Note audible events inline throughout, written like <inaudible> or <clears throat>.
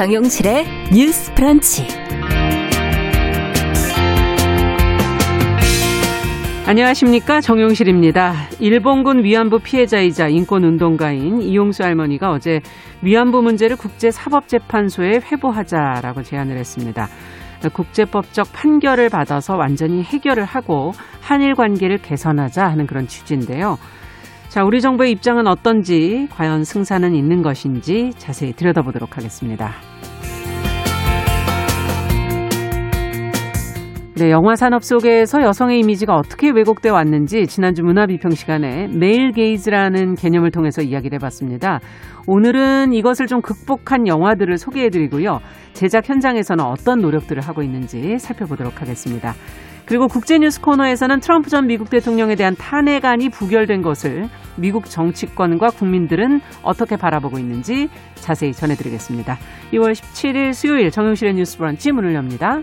정용실의 뉴스 프런치. 안녕하십니까 정용실입니다. 일본군 위안부 피해자이자 인권운동가인 이용수 할머니가 어제 위안부 문제를 국제사법재판소에 회부하자라고 제안을 했습니다. 국제법적 판결을 받아서 완전히 해결을 하고 한일 관계를 개선하자 하는 그런 취지인데요. 자, 우리 정부의 입장은 어떤지, 과연 승산은 있는 것인지 자세히 들여다보도록 하겠습니다. 네, 영화 산업 속에서 여성의 이미지가 어떻게 왜곡되어 왔는지 지난주 문화 비평 시간에 메일 게이즈라는 개념을 통해서 이야기를 해봤습니다. 오늘은 이것을 좀 극복한 영화들을 소개해드리고요. 제작 현장에서는 어떤 노력들을 하고 있는지 살펴보도록 하겠습니다. 그리고 국제뉴스 코너에서는 트럼프 전 미국 대통령에 대한 탄핵안이 부결된 것을 미국 정치권과 국민들은 어떻게 바라보고 있는지 자세히 전해드리겠습니다. 2월 17일 수요일 정용실의 뉴스 브런치 문을 엽니다.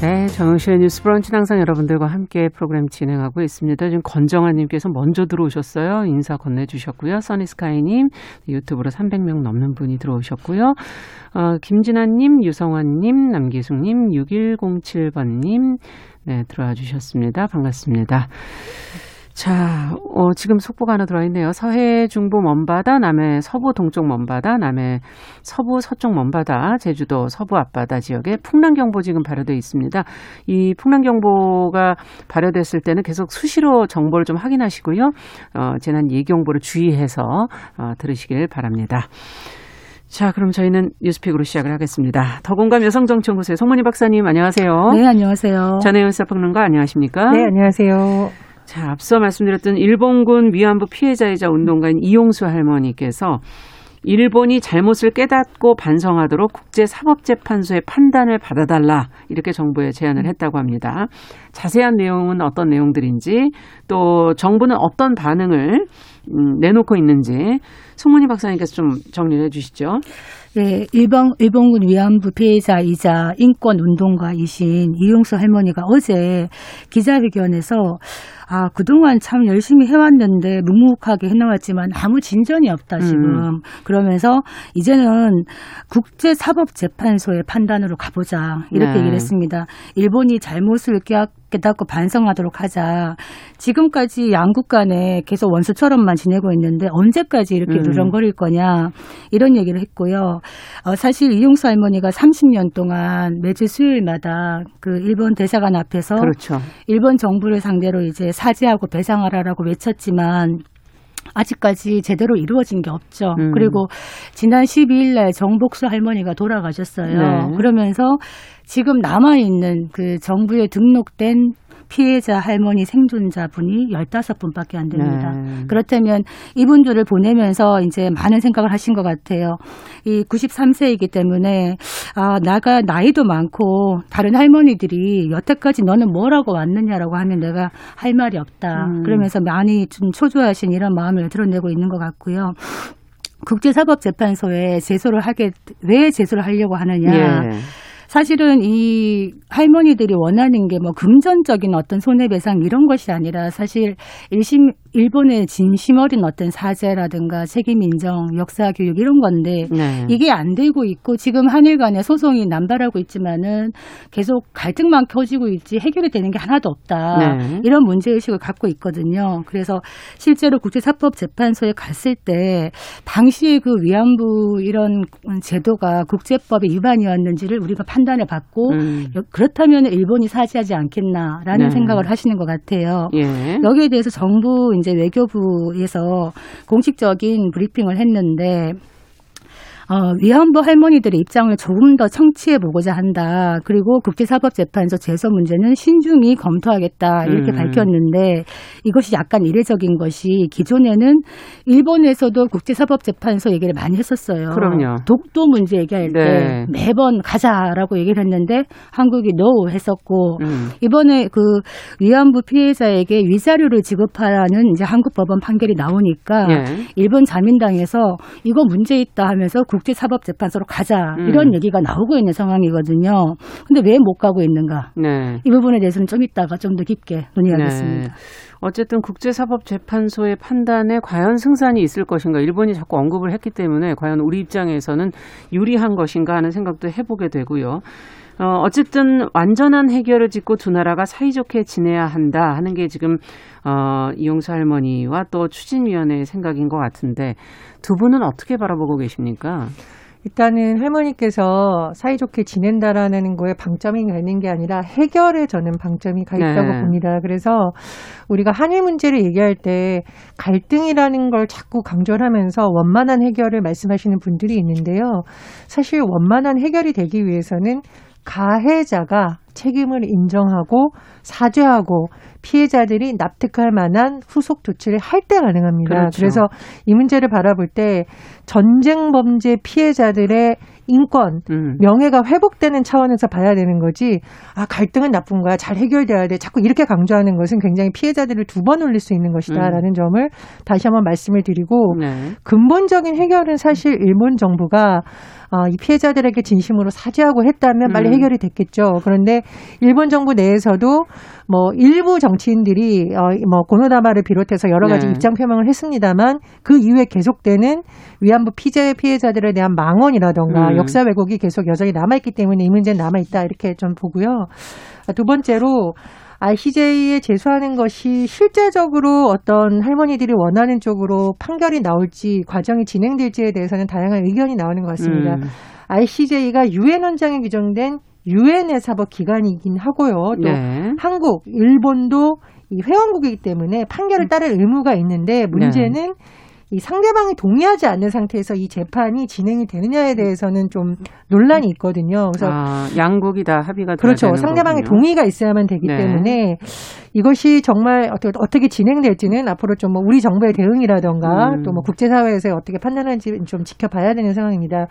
네, 정영실의 뉴스 브런치 항상 여러분들과 함께 프로그램 진행하고 있습니다. 지금 건정아님께서 먼저 들어오셨어요. 인사 건네주셨고요. 써니스카이님 유튜브로 300명 넘는 분이 들어오셨고요. 어, 김진아님, 유성환님, 남기숙님, 6107번님 네, 들어와 주셨습니다. 반갑습니다. 자, 어, 지금 속보가 하나 들어있네요. 서해 중부 먼바다, 남해 서부 동쪽 먼바다, 남해 서부 서쪽 먼바다, 제주도 서부 앞바다 지역에 풍랑경보 지금 발효되어 있습니다. 이 풍랑경보가 발효됐을 때는 계속 수시로 정보를 좀 확인하시고요. 어, 재난 예경보를 주의해서 어, 들으시길 바랍니다. 자, 그럼 저희는 뉴스픽으로 시작을 하겠습니다. 더공감 여성정치연구소의 송문희 박사님 안녕하세요. 네, 안녕하세요. 전혜연 사평론가 안녕하십니까? 네, 안녕하세요. 자, 앞서 말씀드렸던 일본군 위안부 피해자이자 운동가인 이용수 할머니께서 일본이 잘못을 깨닫고 반성하도록 국제사법재판소의 판단을 받아달라 이렇게 정부에 제안을 했다고 합니다. 자세한 내용은 어떤 내용들인지 또 정부는 어떤 반응을 음, 내놓고 있는지 송문희 박사님께서 좀 정리를 해주시죠. 네, 일본, 일본군 위안부 피해자이자 인권 운동가이신 이용수 할머니가 어제 기자회견에서 아, 그동안 참 열심히 해왔는데 묵묵하게 해나왔지만 아무 진전이 없다, 지금. 음. 그러면서 이제는 국제사법재판소의 판단으로 가보자. 이렇게 네. 얘기를 했습니다. 일본이 잘못을 깨닫고 반성하도록 하자. 지금까지 양국 간에 계속 원수처럼만 지내고 있는데 언제까지 이렇게 음. 거냐. 이런 얘기를 했고요. 어, 사실 이용수 할머니가 30년 동안 매주 수요일마다 그 일본 대사관 앞에서 그렇죠. 일본 정부를 상대로 이제 사죄하고 배상하라라고 외쳤지만 아직까지 제대로 이루어진 게 없죠. 음. 그리고 지난 12일 날 정복수 할머니가 돌아가셨어요. 네. 그러면서 지금 남아 있는 그 정부에 등록된 피해자 할머니 생존자분이 15분밖에 안 됩니다. 네. 그렇다면 이분들을 보내면서 이제 많은 생각을 하신 것 같아요. 이 93세이기 때문에 아, 나가 나이도 많고 다른 할머니들이 여태까지 너는 뭐라고 왔느냐라고 하면 내가 할 말이 없다. 음. 그러면서 많이 좀 초조하신 이런 마음을 드러내고 있는 것 같고요. 국제사법재판소에 제소를 하게 왜 제소를 하려고 하느냐? 예. 사실은 이 할머니들이 원하는 게 뭐 금전적인 어떤 손해배상 이런 것이 아니라 사실 일심 일본의 진심 어린 어떤 사죄라든가 책임 인정, 역사 교육 이런 건데 네. 이게 안 되고 있고 지금 한일 간의 소송이 남발하고 있지만은 계속 갈등만 켜지고 있지 해결이 되는 게 하나도 없다. 네. 이런 문제 의식을 갖고 있거든요. 그래서 실제로 국제사법재판소에 갔을 때 당시에 그 위안부 이런 제도가 국제법의 위반이었는지를 우리가 판단을 받고 음. 그렇다면 일본이 사죄하지 않겠나라는 네. 생각을 하시는 것 같아요. 예. 여기에 대해서 정부 이제 외교부에서 공식적인 브리핑을 했는데 어, 위안부 할머니들의 입장을 조금 더 청취해 보고자 한다. 그리고 국제사법재판소 제소 문제는 신중히 검토하겠다. 이렇게 음. 밝혔는데 이것이 약간 이례적인 것이 기존에는 일본에서도 국제사법재판소 얘기를 많이 했었어요. 그럼요. 독도 문제 얘기할 때 네. 매번 가자라고 얘기를 했는데 한국이 노 했었고 음. 이번에 그 위안부 피해자에게 위자료를 지급하라는 이제 한국 법원 판결이 나오니까 예. 일본 자민당에서 이거 문제 있다 하면서 국 제사법재판소로 가자 음. 이런 얘기가 나오고 있는 상황이거든요. 근데 왜 못 가고 있는가? 네. 이 부분에 대해서는 좀 이따가 좀 더 깊게 논의하겠습니다. 네. 어쨌든 국제사법재판소의 판단에 과연 승산이 있을 것인가 일본이 자꾸 언급을 했기 때문에 과연 우리 입장에서는 유리한 것인가 하는 생각도 해보게 되고요. 어, 어쨌든 완전한 해결을 짓고 두 나라가 사이좋게 지내야 한다 하는 게 지금 어, 이용수 할머니와 또 추진위원회의 생각인 것 같은데 두 분은 어떻게 바라보고 계십니까? 일단은 할머니께서 사이좋게 지낸다라는 거에 방점이 가 있는 게 아니라 해결에 저는 방점이 가 있다고 네. 봅니다. 그래서 우리가 한일 문제를 얘기할 때 갈등이라는 걸 자꾸 강조를 하면서 원만한 해결을 말씀하시는 분들이 있는데요. 사실 원만한 해결이 되기 위해서는 가해자가 책임을 인정하고 사죄하고 피해자들이 납득할 만한 후속 조치를 할 때 가능합니다. 그렇죠. 그래서 이 문제를 바라볼 때 전쟁 범죄 피해자들의 인권, 음. 명예가 회복되는 차원에서 봐야 되는 거지. 아, 갈등은 나쁜 거야. 잘 해결돼야 돼. 자꾸 이렇게 강조하는 것은 굉장히 피해자들을 두 번 올릴 수 있는 것이다 라는 점을 다시 한번 말씀을 드리고 네. 근본적인 해결은 사실 일본 정부가 어, 이 피해자들에게 진심으로 사죄하고 했다면 빨리 음. 해결이 됐겠죠. 그런데 일본 정부 내에서도 뭐 일부 정치인들이 어, 뭐 고노다마를 비롯해서 여러 가지 네. 입장 표명을 했습니다만 그 이후에 계속되는 위안부 피해 피해자들에 대한 망언이라던가 음. 역사 왜곡이 계속 여전히 남아 있기 때문에 이 문제는 남아 있다 이렇게 좀 보고요. 아, 두 번째로 ICJ에 제소하는 것이 실제적으로 어떤 할머니들이 원하는 쪽으로 판결이 나올지 과정이 진행될지에 대해서는 다양한 의견이 나오는 것 같습니다. 음. ICJ가 유엔 헌장에 규정된 유엔의 사법 기관이긴 하고요. 또 네. 한국, 일본도 이 회원국이기 때문에 판결을 따를 의무가 있는데 문제는 이 상대방이 동의하지 않는 상태에서 이 재판이 진행이 되느냐에 대해서는 좀 논란이 있거든요. 그래서 아, 양국이 다 합의가 그렇죠. 상대방의 거군요. 동의가 있어야만 되기 네. 때문에 이것이 정말 어떻게, 어떻게 진행될지는 앞으로 좀 뭐 우리 정부의 대응이라던가 음. 또뭐 국제사회에서 어떻게 판단하는지 좀 지켜봐야 되는 상황입니다.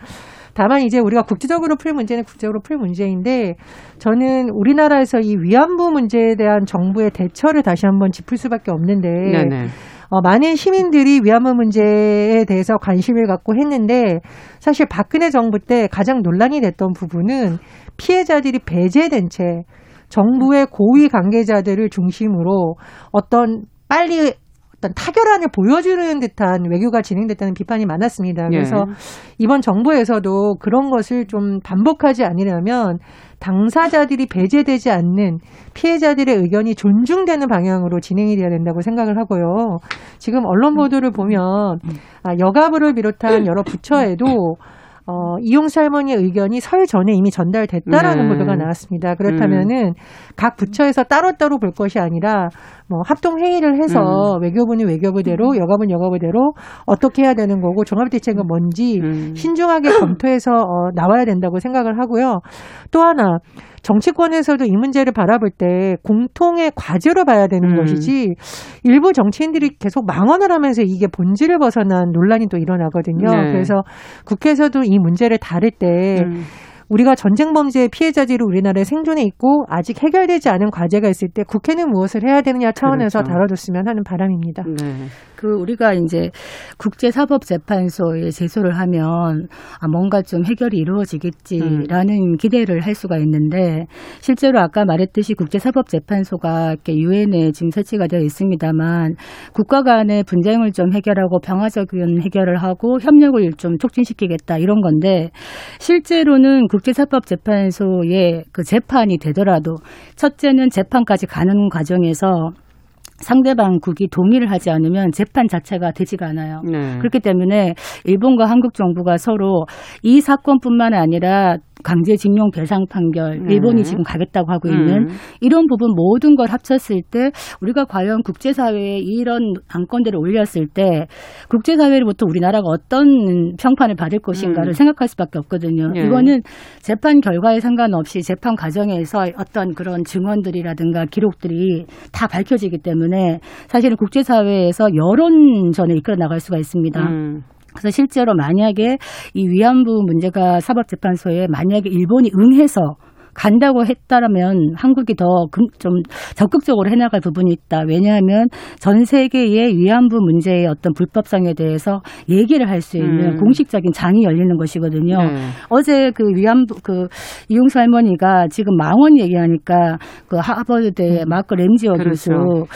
다만 이제 우리가 국제적으로 풀 문제는 국제적으로 풀 문제인데 저는 우리나라에서 이 위안부 문제에 대한 정부의 대처를 다시 한번 짚을 수밖에 없는데 네네. 어, 많은 시민들이 위안부 문제에 대해서 관심을 갖고 했는데 사실 박근혜 정부 때 가장 논란이 됐던 부분은 피해자들이 배제된 채 정부의 고위 관계자들을 중심으로 어떤 빨리 어떤 타결안을 보여주는 듯한 외교가 진행됐다는 비판이 많았습니다. 그래서 예. 이번 정부에서도 그런 것을 좀 반복하지 않으려면 당사자들이 배제되지 않는 피해자들의 의견이 존중되는 방향으로 진행이 돼야 된다고 생각을 하고요. 지금 언론 보도를 보면 아, 여가부를 비롯한 여러 부처에도 어, 이용수 할머니의 의견이 설 전에 이미 전달됐다라는 네. 보도가 나왔습니다. 그렇다면은 각 부처에서 따로따로 볼 것이 아니라 뭐 합동 회의를 해서 외교부는 외교부대로 여가부는 여가부대로 어떻게 해야 되는 거고 종합 대책은 뭔지 음. 신중하게 검토해서 어, 나와야 된다고 생각을 하고요. 또 하나 정치권에서도 이 문제를 바라볼 때 공통의 과제로 봐야 되는 음. 것이지 일부 정치인들이 계속 망언을 하면서 이게 본질을 벗어난 논란이 또 일어나거든요. 네. 그래서 국회에서도 이 문제를 다룰 때 음. 우리가 전쟁 범죄의 피해자들이 우리나라에 생존해 있고 아직 해결되지 않은 과제가 있을 때 국회는 무엇을 해야 되느냐 차원에서 그렇죠. 다뤄줬으면 하는 바람입니다. 네. 그 우리가 이제 국제사법재판소에 제소를 하면 아 뭔가 좀 해결이 이루어지겠지라는 기대를 할 수가 있는데 실제로 아까 말했듯이 국제사법재판소가 이렇게 유엔에 지금 설치가 되어 있습니다만 국가 간의 분쟁을 좀 해결하고 평화적인 해결을 하고 협력을 좀 촉진시키겠다 이런 건데 실제로는 국제사법재판소의 그 재판이 되더라도 첫째는 재판까지 가는 과정에서 상대방 국이 동의를 하지 않으면 재판 자체가 되지가 않아요. 네. 그렇기 때문에 일본과 한국 정부가 서로 이 사건뿐만 아니라 강제징용 배상 판결, 네. 일본이 지금 가겠다고 하고 있는 음. 이런 부분 모든 걸 합쳤을 때 우리가 과연 국제사회에 이런 안건들을 올렸을 때 국제사회로부터 우리나라가 어떤 평판을 받을 것인가를 음. 생각할 수밖에 없거든요. 예. 이거는 재판 결과에 상관없이 재판 과정에서 어떤 그런 증언들이라든가 기록들이 다 밝혀지기 때문에 사실은 국제사회에서 여론전을 이끌어 나갈 수가 있습니다. 음. 그래서 실제로 만약에 이 위안부 문제가 사법재판소에 만약에 일본이 응해서 간다고 했다라면 한국이 더 좀 적극적으로 해나갈 부분이 있다. 왜냐하면 전 세계의 위안부 문제의 어떤 불법성에 대해서 얘기를 할 수 있는 음. 공식적인 장이 열리는 것이거든요. 네. 어제 그 위안부 그 이용수 할머니가 지금 망원 얘기하니까 그 하버드대 마크 램지어 그렇죠. 교수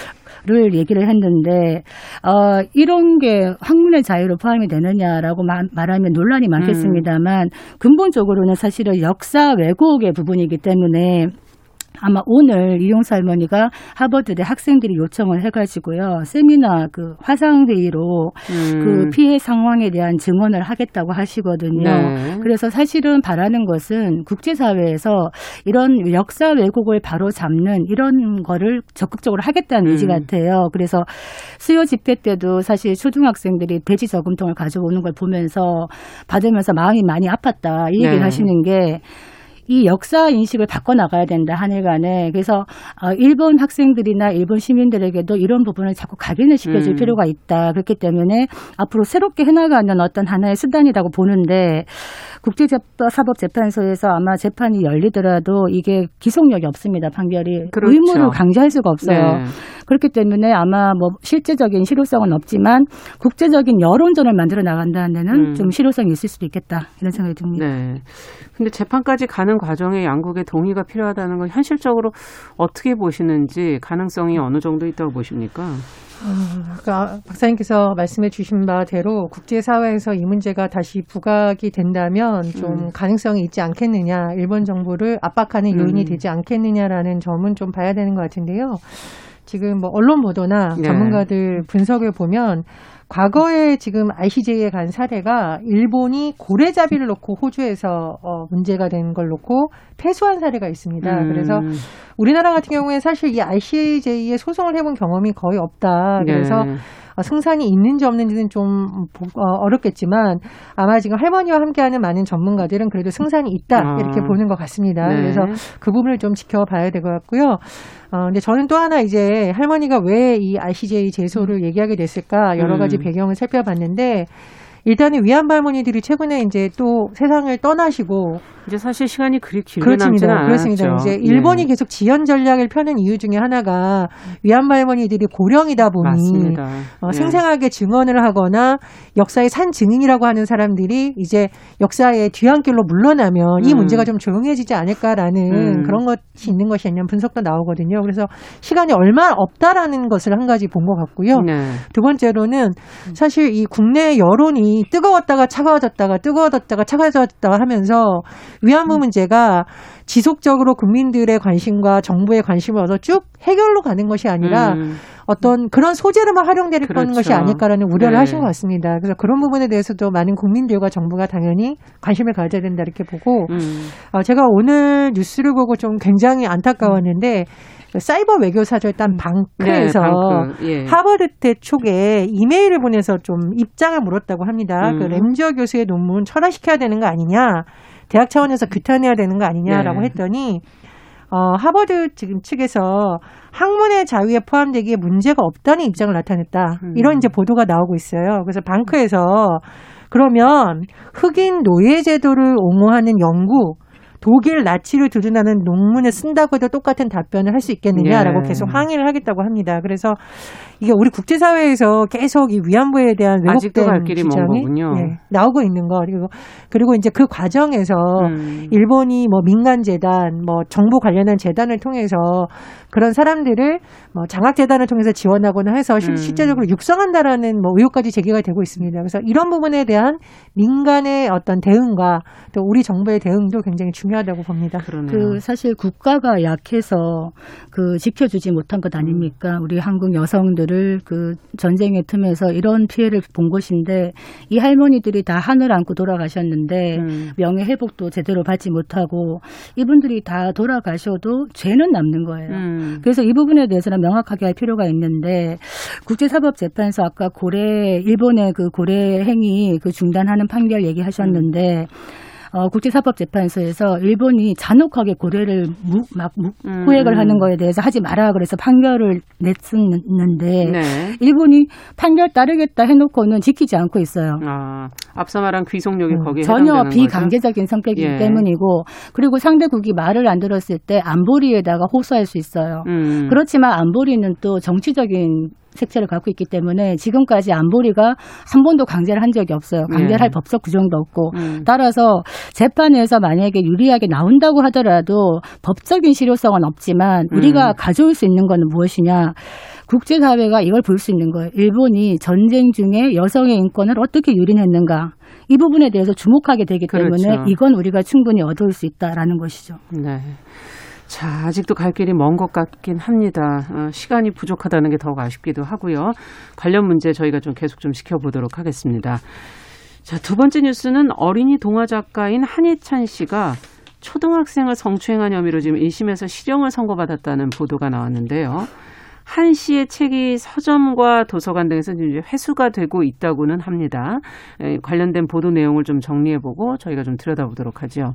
를 얘기를 했는데 어 이런 게 학문의 자유로 포함이 되느냐라고 마- 말하면 논란이 많겠습니다만 근본적으로는 사실은 역사 왜곡의 부분이기 때문에 아마 오늘 이용수 할머니가 하버드대 학생들이 요청을 해가지고요 세미나 그 화상 회의로 음. 그 피해 상황에 대한 증언을 하겠다고 하시거든요. 네. 그래서 사실은 바라는 것은 국제사회에서 이런 역사 왜곡을 바로 잡는 이런 거를 적극적으로 하겠다는 의지 음. 같아요. 그래서 수요 집회 때도 사실 초등학생들이 돼지 저금통을 가져오는 걸 보면서 받으면서 마음이 많이 아팠다 이 얘기를 네. 하시는 게 이 역사 인식을 바꿔 나가야 된다 한일 간에 그래서 어, 일본 학생들이나 일본 시민들에게도 이런 부분을 자꾸 각인을 시켜줄 음. 필요가 있다 그렇기 때문에 앞으로 새롭게 해나가는 어떤 하나의 수단이라고 보는데 국제사법재판소에서 아마 재판이 열리더라도 이게 기속력이 없습니다 판결이 그렇죠. 의무를 강제할 수가 없어요 네. 그렇기 때문에 아마 뭐 실제적인 실효성은 없지만 국제적인 여론전을 만들어 나간다는 데는 음. 좀 실효성이 있을 수도 있겠다 이런 생각이 듭니다. 네. 근데 재판까지 가는 과정에 양국의 동의가 필요하다는 걸 현실적으로 어떻게 보시는지 가능성이 어느 정도 있다고 보십니까? 아까 박사님께서 말씀해 주신 바대로 국제사회에서 이 문제가 다시 부각이 된다면 좀 음. 가능성이 있지 않겠느냐, 일본 정부를 압박하는 요인이 음. 되지 않겠느냐라는 점은 좀 봐야 되는 것 같은데요. 지금 뭐 언론 보도나 네. 전문가들 분석을 보면 과거에 지금 ICJ에 간 사례가 일본이 고래잡이를 놓고 호주에서 어, 문제가 된 걸 놓고 패소한 사례가 있습니다. 음. 그래서 우리나라 같은 경우에 사실 이 ICJ에 소송을 해본 경험이 거의 없다. 그래서 네. 어, 승산이 있는지 없는지는 좀 보- 어, 어렵겠지만 아마 지금 할머니와 함께하는 많은 전문가들은 그래도 승산이 있다 아. 이렇게 보는 것 같습니다. 네. 그래서 그 부분을 좀 지켜봐야 될 것 같고요. 어, 근데 저는 또 하나 이제 할머니가 왜이 ICJ 제소를 얘기하게 됐을까 여러 가지 음. 배경을 살펴봤는데 일단은 위안부 할머니들이 최근에 이제 또 세상을 떠나시고 이제 사실 시간이 그리 길게 그렇습니다. 그렇습니다. 이제 일본이 네. 계속 지연 전략을 펴는 이유 중에 하나가 위안부 할머니들이 고령이다 보니 맞습니다. 어, 네. 생생하게 증언을 하거나 역사의 산 증인이라고 하는 사람들이 이제 역사의 뒤안길로 물러나면 이 음. 문제가 좀 조용해지지 않을까라는 음. 그런 것이 있는 것이 아니냐 분석도 나오거든요. 그래서 시간이 얼마 없다라는 것을 한 가지 본 것 같고요. 네. 두 번째로는 사실 이 국내 여론이 뜨거웠다가 차가워졌다가 뜨거워졌다가 차가워졌다가 하면서 위안부 문제가 지속적으로 국민들의 관심과 정부의 관심을 얻어 쭉 해결로 가는 것이 아니라 음. 어떤 그런 소재로만 활용될. 거는 것이 아닐까라는 우려를 네. 하신 것 같습니다. 그래서 그런 부분에 대해서도 많은 국민들과 정부가 당연히 관심을 가져야 된다 이렇게 보고 음. 어, 제가 오늘 뉴스를 보고 좀 굉장히 안타까웠는데 그 사이버 외교 사절단 방크에서 네, 방크. 예. 하버드대 쪽에 이메일을 보내서 좀 입장을 물었다고 합니다. 음. 그 램지어 교수의 논문 철회시켜야 되는 거 아니냐, 대학 차원에서 규탄해야 되는 거 아니냐라고 네. 했더니 어, 하버드 지금 측에서 학문의 자유에 포함되기에 문제가 없다는 입장을 나타냈다. 음. 이런 이제 보도가 나오고 있어요. 그래서 방크에서 그러면 흑인 노예 제도를 옹호하는 연구 독일 나치를 두둔하는 논문을 쓴다고 해도 똑같은 답변을 할 수 있겠느냐라고 예. 계속 항의를 하겠다고 합니다. 그래서 이게 우리 국제사회에서 계속 이 위안부에 대한 왜곡된 갈 길이 먼 주장이 거군요. 예, 나오고 있는 거 그리고 그리고 이제 그 과정에서 음. 일본이 뭐 민간 재단, 뭐 정부 관련한 재단을 통해서 그런 사람들을 뭐 장학 재단을 통해서 지원하거나 해서 실- 음. 실제적으로 육성한다라는 뭐 의혹까지 제기가 되고 있습니다. 그래서 이런 부분에 대한 민간의 어떤 대응과 또 우리 정부의 대응도 굉장히 중요한 중요하다고 봅니다. 그러네요. 그 사실 국가가 약해서 그 지켜주지 못한 것 아닙니까? 우리 한국 여성들을 그 전쟁의 틈에서 이런 피해를 본 것인데 이 할머니들이 다 하늘 안고 돌아가셨는데 음. 명예 회복도 제대로 받지 못하고 이분들이 다 돌아가셔도 죄는 남는 거예요. 음. 그래서 이 부분에 대해서는 명확하게 할 필요가 있는데 국제사법재판소 아까 고래 일본의 그 고래 행위 그 중단하는 판결 얘기하셨는데 어, 국제사법재판소에서 일본이 잔혹하게 고래를 무, 막 무, 음, 후액을 음. 하는 거에 대해서 하지 마라 그래서 판결을 냈었는데 네. 일본이 판결 따르겠다 해놓고는 지키지 않고 있어요. 아, 앞서 말한 귀속력이 음, 거기에 전혀 해당되는 거죠? 비강제적인 성격이기 예. 때문이고 그리고 상대국이 말을 안 들었을 때 안보리에다가 호소할 수 있어요. 음. 그렇지만 안보리는 또 정치적인 색채를 갖고 있기 때문에 지금까지 안보리가 한 번도 강제를 한 적이 없어요. 강제를 예. 할 법적 구정도 없고. 음. 따라서 재판에서 만약에 유리하게 나온다고 하더라도 법적인 실효성은 없지만 우리가 음. 가져올 수 있는 거는 무엇이냐. 국제사회가 이걸 볼 수 있는 거예요. 일본이 전쟁 중에 여성의 인권을 어떻게 유린했는가. 이 부분에 대해서 주목하게 되기 때문에 그렇죠. 이건 우리가 충분히 얻을 수 있다라는 것이죠. 네. 자, 아직도 갈 길이 먼 것 같긴 합니다. 어, 시간이 부족하다는 게 더욱 아쉽기도 하고요. 관련 문제 저희가 좀 계속 좀 지켜보도록 하겠습니다. 자, 두 번째 뉴스는 어린이 동화 작가인 한희찬 씨가 초등학생을 성추행한 혐의로 지금 1심에서 실형을 선고받았다는 보도가 나왔는데요. 한 씨의 책이 서점과 도서관 등에서 이제 회수가 되고 있다고는 합니다. 에, 관련된 보도 내용을 좀 정리해보고 저희가 좀 들여다보도록 하죠.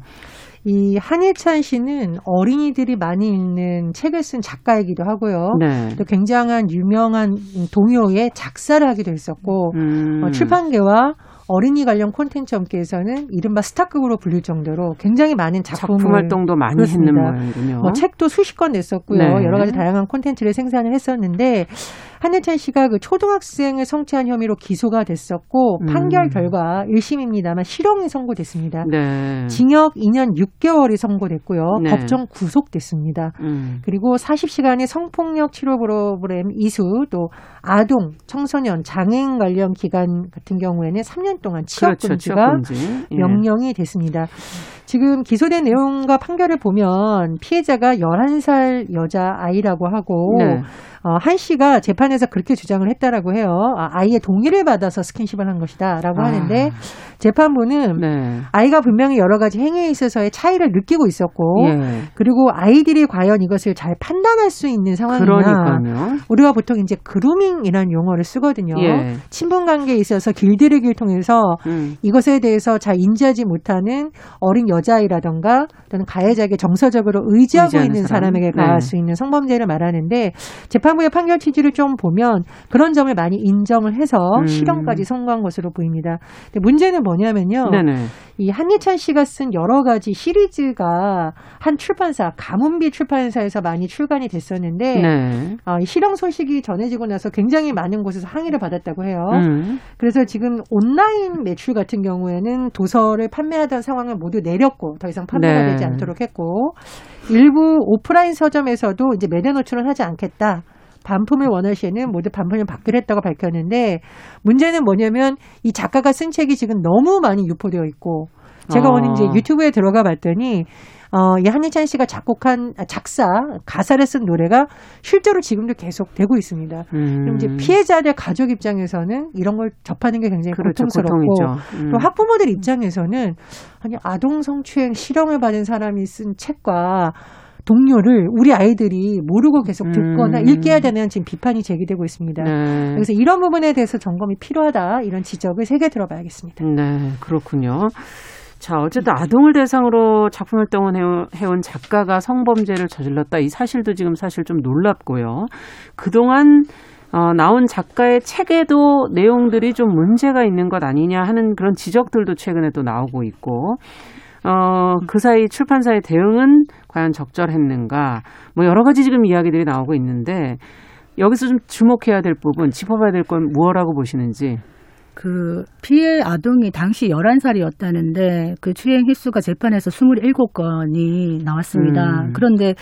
이 한일찬 씨는 어린이들이 많이 읽는 책을 쓴 작가이기도 하고요. 네. 또 굉장한 유명한 동요의 작사를 하기도 했었고 음. 어, 출판계와 어린이 관련 콘텐츠 업계에서는 이른바 스타급으로 불릴 정도로 굉장히 많은 작품을 작품 활동도 많이 그렇습니다. 했는 모양이군요. 뭐 책도 수십 권 냈었고요. 네. 여러 가지 다양한 콘텐츠를 생산을 했었는데 한혜찬 씨가 그 초등학생을 성추한 혐의로 기소가 됐었고 음. 판결 결과 1심입니다만 실형이 선고됐습니다. 네. 징역 2년 6개월이 선고됐고요. 네. 법정 구속됐습니다. 음. 그리고 40시간의 성폭력 치료 프로그램 이수 또 아동, 청소년, 장애인 관련 기간 같은 경우에는 3년 동안 취업 그렇죠. 금지가 취업금지. 예. 명령이 됐습니다. 지금 기소된 내용과 판결을 보면 피해자가 11살 여자 아이라고 하고 네. 어, 한 씨가 재판에서 그렇게 주장을 했다라고 해요. 아, 아이의 동의를 받아서 스킨십을 한 것이다라고 아. 하는데 재판부는 네. 아이가 분명히 여러 가지 행위에 있어서의 차이를 느끼고 있었고 예. 그리고 아이들이 과연 이것을 잘 판단할 수 있는 상황이냐 그러니까요. 우리가 보통 이제 그루밍이라는 용어를 쓰거든요. 예. 친분 관계에 있어서 길들이기를 통해서 음. 이것에 대해서 잘 인지하지 못하는 어린 여자아이라던가 또는 가해자에게 정서적으로 의지하고 있는 사람. 사람에게 가할 네. 수 있는 성범죄를 말하는데 재판 부의 판결 취지를 좀 보면 그런 점을 많이 인정을 해서 음. 실형까지 선고한 것으로 보입니다. 근데 문제는 뭐냐면요. 네네. 이 한예찬 씨가 쓴 여러 가지 시리즈가 한 출판사 가문비 출판사에서 많이 출간이 됐었는데 네. 어, 이 실형 소식이 전해지고 나서 굉장히 많은 곳에서 항의를 받았다고 해요. 음. 그래서 지금 온라인 매출 같은 경우에는 도서를 판매하던 상황을 모두 내렸고 더 이상 판매가 네. 되지 않도록 했고 일부 오프라인 서점에서도 이제 매대 노출은 하지 않겠다. 반품을 원할 시에는 모두 반품을 받기로 했다고 밝혔는데 문제는 뭐냐면 이 작가가 쓴 책이 지금 너무 많이 유포되어 있고 제가 어. 오늘 이제 유튜브에 들어가 봤더니 어, 이 한희찬 씨가 작곡한 아, 작사 가사를 쓴 노래가 실제로 지금도 계속 되고 있습니다. 음. 그럼 이제 피해자들 가족 입장에서는 이런 걸 접하는 게 굉장히 그렇죠. 고통스럽고. 음. 또 학부모들 입장에서는 아니 아동 성추행 실형을 받은 사람이 쓴 책과 동료를 우리 아이들이 모르고 계속 듣거나 음. 읽게 해야 되는 지금 비판이 제기되고 있습니다. 네. 그래서 이런 부분에 대해서 점검이 필요하다 이런 지적을 세게 들어봐야겠습니다. 네, 그렇군요. 자, 어쨌든 아동을 대상으로 작품 활동을 해온 작가가 성범죄를 저질렀다. 이 사실도 지금 사실 좀 놀랍고요. 그동안 어, 나온 작가의 책에도 내용들이 좀 문제가 있는 것 아니냐 하는 그런 지적들도 최근에 또 나오고 있고, 어, 그 사이 출판사의 대응은 과연 적절했는가, 뭐 여러 가지 지금 이야기들이 나오고 있는데, 여기서 좀 주목해야 될 부분, 짚어봐야 될 건 무엇라고 보시는지. 그 피해 아동이 당시 11살이었다는데 그 추행 횟수가 재판에서 27건이 나왔습니다. 음. 그런데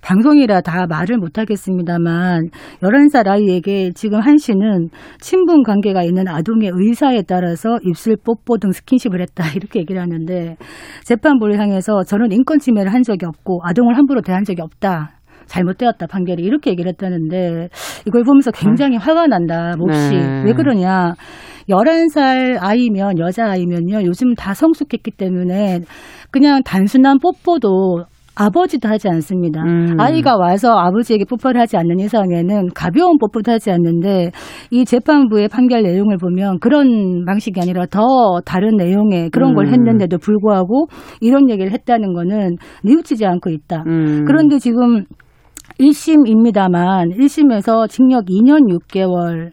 방송이라 다 말을 못 하겠습니다만 11살 아이에게 지금 한 씨는 친분 관계가 있는 아동의 의사에 따라서 입술 뽀뽀 등 스킨십을 했다 <laughs> 이렇게 얘기를 하는데 재판부를 향해서 저는 인권 침해를 한 적이 없고 아동을 함부로 대한 적이 없다. 잘못되었다 판결이 이렇게 얘기를 했다는데 이걸 보면서 굉장히 화가 난다 몹시 네. 왜 그러냐 11살 아이면 여자아이면요 요즘 다 성숙했기 때문에 그냥 단순한 뽀뽀도 아버지도 하지 않습니다. 음. 아이가 와서 아버지에게 뽀뽀를 하지 않는 이상에는 가벼운 뽀뽀도 하지 않는데 이 재판부의 판결 내용을 보면 그런 방식이 아니라 더 다른 내용의 그런 걸 음. 했는데도 불구하고 이런 얘기를 했다는 거는 뉘우치지 않고 있다. 음. 그런데 지금 1심입니다만 1심에서 징역 2년 6개월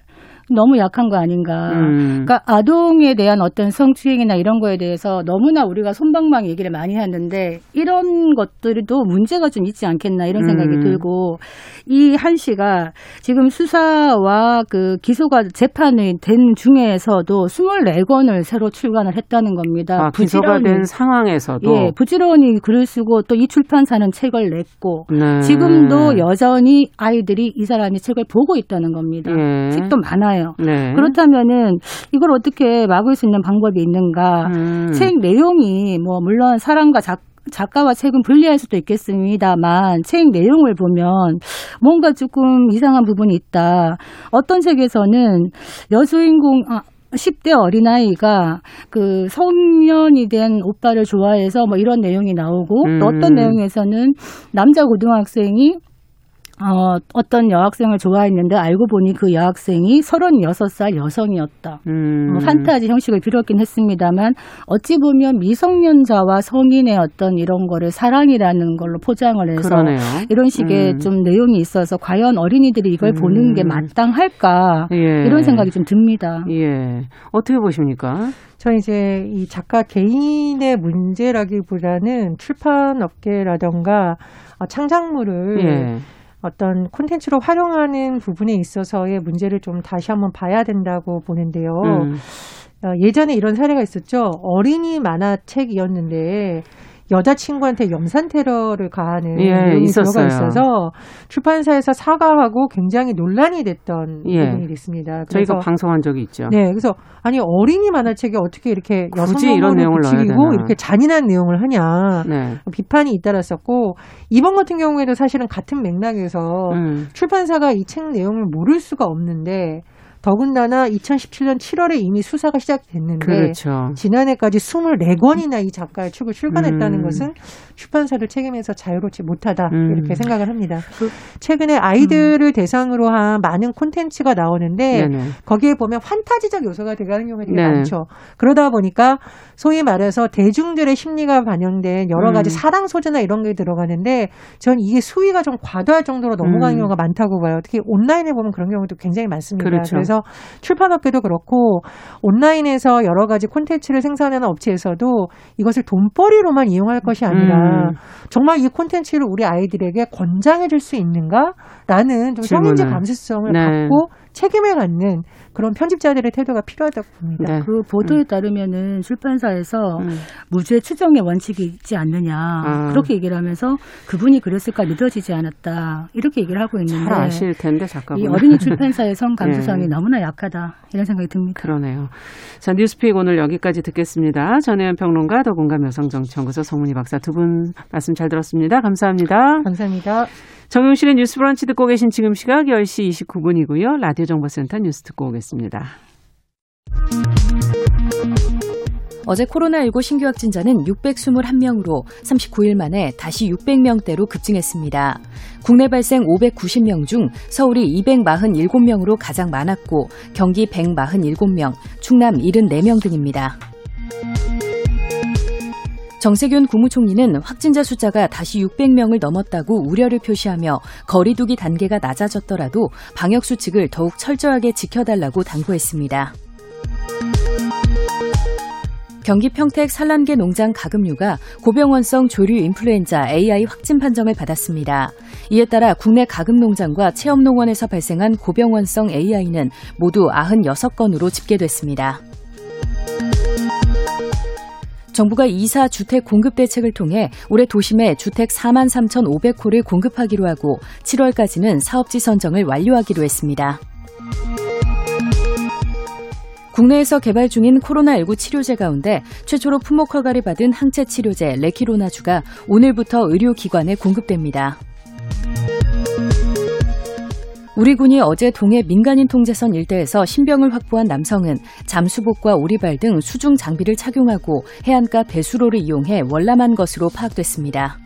너무 약한 거 아닌가. 음. 그러니까 아동에 대한 어떤 성추행이나 이런 거에 대해서 너무나 우리가 손방망 얘기를 많이 하는데 이런 것들도 문제가 좀 있지 않겠나 이런 생각이 음. 들고 이 한 씨가 지금 수사와 그 기소가 재판이 된 중에서도 24권을 새로 출간을 했다는 겁니다. 아, 기소가. 된 상황에서도 예, 부지런히 글을 쓰고 또 이 출판사는 책을 냈고 네. 지금도 여전히 아이들이 이 사람이 책을 보고 있다는 겁니다. 예. 책도 많아요. 네. 그렇다면은 이걸 어떻게 막을 수 있는 방법이 있는가? 음. 책 내용이 뭐 물론 사람과 작 작가와 책은 분리할 수도 있겠습니다만 책 내용을 보면 뭔가 조금 이상한 부분이 있다. 어떤 책에서는 여주인공 아, 10대 어린아이가 그 성년이 된 오빠를 좋아해서 뭐 이런 내용이 나오고 음. 또 어떤 내용에서는 남자 고등학생이 어, 어떤 여학생을 좋아했는데 알고 보니 그 여학생이 36살 여성이었다. 음. 뭐 판타지 형식을 빌었긴 했습니다만 어찌 보면 미성년자와 성인의 어떤 이런 거를 사랑이라는 걸로 포장을 해서 그러네요. 이런 식의 음. 좀 내용이 있어서 과연 어린이들이 이걸 음. 보는 게 마땅할까 예. 이런 생각이 좀 듭니다. 예. 어떻게 보십니까? 저 이제 이 작가 개인의 문제라기보다는 출판 업계라던가 어, 창작물을 예. 어떤 콘텐츠로 활용하는 부분에 있어서의 문제를 좀 다시 한번 봐야 된다고 보는데요. 음. 어, 예전에 이런 사례가 있었죠. 어린이 만화책이었는데 여자친구한테 염산 테러를 가하는 예, 내용이 있었어요. 들어가 있어서 출판사에서 사과하고 굉장히 논란이 됐던 예. 부분이. 저희가 그래서 방송한 적이 있죠. 네, 그래서 아니 어린이 만화책에 어떻게 이렇게 굳이 이런 내용을 붙이고. 이렇게 잔인한 내용을 하냐 네. 비판이 잇따랐었고 이번 같은 경우에도 사실은 같은 맥락에서 음. 출판사가 이 책 내용을 모를 수가 없는데 더군다나 2017년 7월에 이미 수사가 시작됐는데 그렇죠. 지난해까지 24권이나 이 작가의 책을 출간했다는 음. 것은 출판사를 책임에서 자유롭지 못하다 음. 이렇게 생각을 합니다. 최근에 아이들을 대상으로 한 많은 콘텐츠가 나오는데 네네. 거기에 보면 환타지적 요소가 들어가는 경우가 되게 네. 많죠. 그러다 보니까 소위 말해서 대중들의 심리가 반영된 여러 가지 음. 사랑 소재나 이런 게 들어가는데 전 이게 수위가 좀 과도할 정도로 넘어가는 음. 경우가 많다고 봐요. 특히 온라인에 보면 그런 경우도 굉장히 많습니다. 그렇죠. 래서 출판업계도 그렇고 온라인에서 여러 가지 콘텐츠를 생산하는 업체에서도 이것을 돈벌이로만 이용할 것이 아니라 음. 정말 이 콘텐츠를 우리 아이들에게 권장해 줄 수 있는가라는 좀 성인지. 감수성을 네. 갖고 책임을 갖는 그런 편집자들의 태도가 필요하다고 봅니다. 네. 그 보도에 따르면은 출판사에서 음. 무죄 추정의 원칙이 있지 않느냐 아. 그렇게 얘기를 하면서 그분이 그랬을까 믿어지지 않았다 이렇게 얘기를 하고 있는데 잘 아실 텐데 작가분. 이 어린이 출판사의 <laughs> 성 감수성이 예. 너무나 약하다 이런 생각이 듭니다. 그러네요. 자, 뉴스픽 오늘 여기까지 듣겠습니다. 전혜연 평론가, 더공감 여성정치연구소 송문희 박사 두 분 말씀 잘 들었습니다. 감사합니다. 감사합니다. 정용실의 뉴스 브런치 듣고 계신 지금 시각 10시 29분이고요. 라디오 정보센터 뉴스 듣고 오겠습니다. 어제 코로나19 신규 확진자는 621명으로 39일 만에 다시 600명대로 급증했습니다. 국내 발생 590명 중 서울이 247명으로 가장 많았고 경기 147명, 충남 74명 등입니다. 정세균 국무총리는 확진자 숫자가 다시 600명을 넘었다고 우려를 표시하며 거리두기 단계가 낮아졌더라도 방역 수칙을 더욱 철저하게 지켜달라고 당부했습니다. 경기 평택 산란계 농장 가금류가 고병원성 조류 인플루엔자 AI 확진 판정을 받았습니다. 이에 따라 국내 가금 농장과 체험농원에서 발생한 고병원성 AI는 모두 96건으로 집계됐습니다. 정부가 2사 주택 공급 대책을 통해 올해 도심에 주택 4만 3,500호를 공급하기로 하고 7월까지는 사업지 선정을 완료하기로 했습니다. 국내에서 개발 중인 코로나19 치료제 가운데 최초로 품목 허가를 받은 항체 치료제 레키로나주가 오늘부터 의료기관에 공급됩니다. 우리 군이 어제 동해 민간인 통제선 일대에서 신병을 확보한 남성은 잠수복과 오리발 등 수중 장비를 착용하고 해안가 배수로를 이용해 월남한 것으로 파악됐습니다.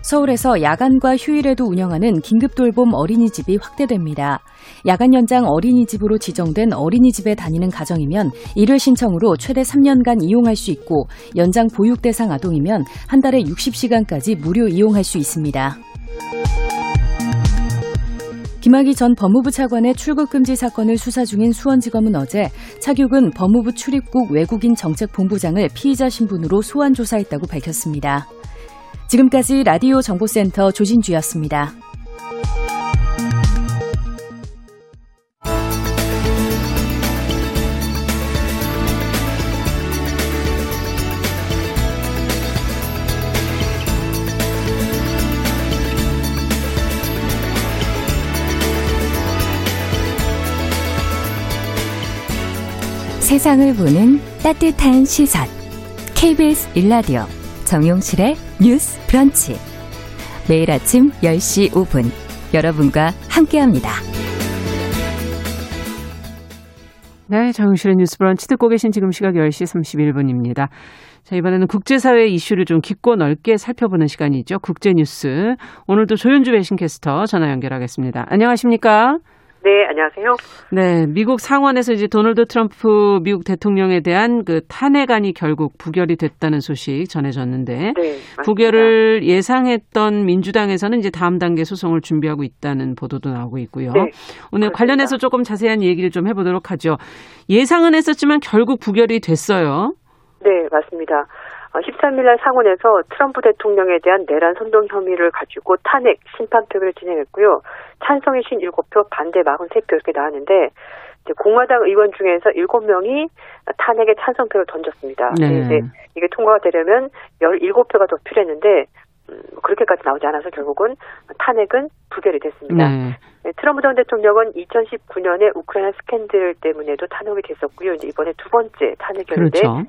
서울에서 야간과 휴일에도 운영하는 긴급돌봄 어린이집이 확대됩니다. 야간 연장 어린이집으로 지정된 어린이집에 다니는 가정이면 이를 신청으로 최대 3년간 이용할 수 있고 연장 보육 대상 아동이면 한 달에 60시간까지 무료 이용할 수 있습니다. 김학의 전 법무부 차관의 출국 금지 사건을 수사 중인 수원지검은 어제 차규근 법무부 출입국 외국인 정책본부장을 피의자 신분으로 소환 조사했다고 밝혔습니다. 지금까지 라디오 정보센터 조진주였습니다. 세상을 보는 따뜻한 시선. KBS 일라디오 정용실의 뉴스 브런치. 매일 아침 10시 5분 여러분과 함께합니다. 네, 정실의 뉴스 브런치 듣고 계신 지금 시각 10시 31분입니다. 자, 이번에는 국제사회 이슈를 좀 깊고 넓게 살펴보는 시간이죠. 국제뉴스. 오늘도 조윤주 외신캐스터 전화 연결하겠습니다. 안녕하십니까? 네, 안녕하세요. 네, 미국 상원에서 이제 도널드 트럼프 미국 대통령에 대한 그 탄핵안이 결국 부결이 됐다는 소식 전해졌는데 네, 맞습니다. 부결을 예상했던 민주당에서는 이제 다음 단계 소송을 준비하고 있다는 보도도 나오고 있고요. 네, 오늘 그렇습니다. 관련해서 조금 자세한 얘기를 좀 해보도록 하죠. 예상은 했었지만 결국 부결이 됐어요. 네, 맞습니다. 13일 날 상원에서 트럼프 대통령에 대한 내란 선동 혐의를 가지고 탄핵 심판 표결을 진행했고요. 찬성이 57표, 반대 43표 이렇게 나왔는데 공화당 의원 중에서 7명이 탄핵에 찬성표를 던졌습니다. 네. 이제 이게 통과가 되려면 17표가 더 필요했는데 음, 그렇게까지 나오지 않아서 결국은 탄핵은 부결이 됐습니다. 네. 네, 트럼프 전 대통령은 2019년에 우크라이나 스캔들 때문에도 탄핵이 됐었고요. 이제 이번에 두 번째 탄핵이었는데 그렇죠.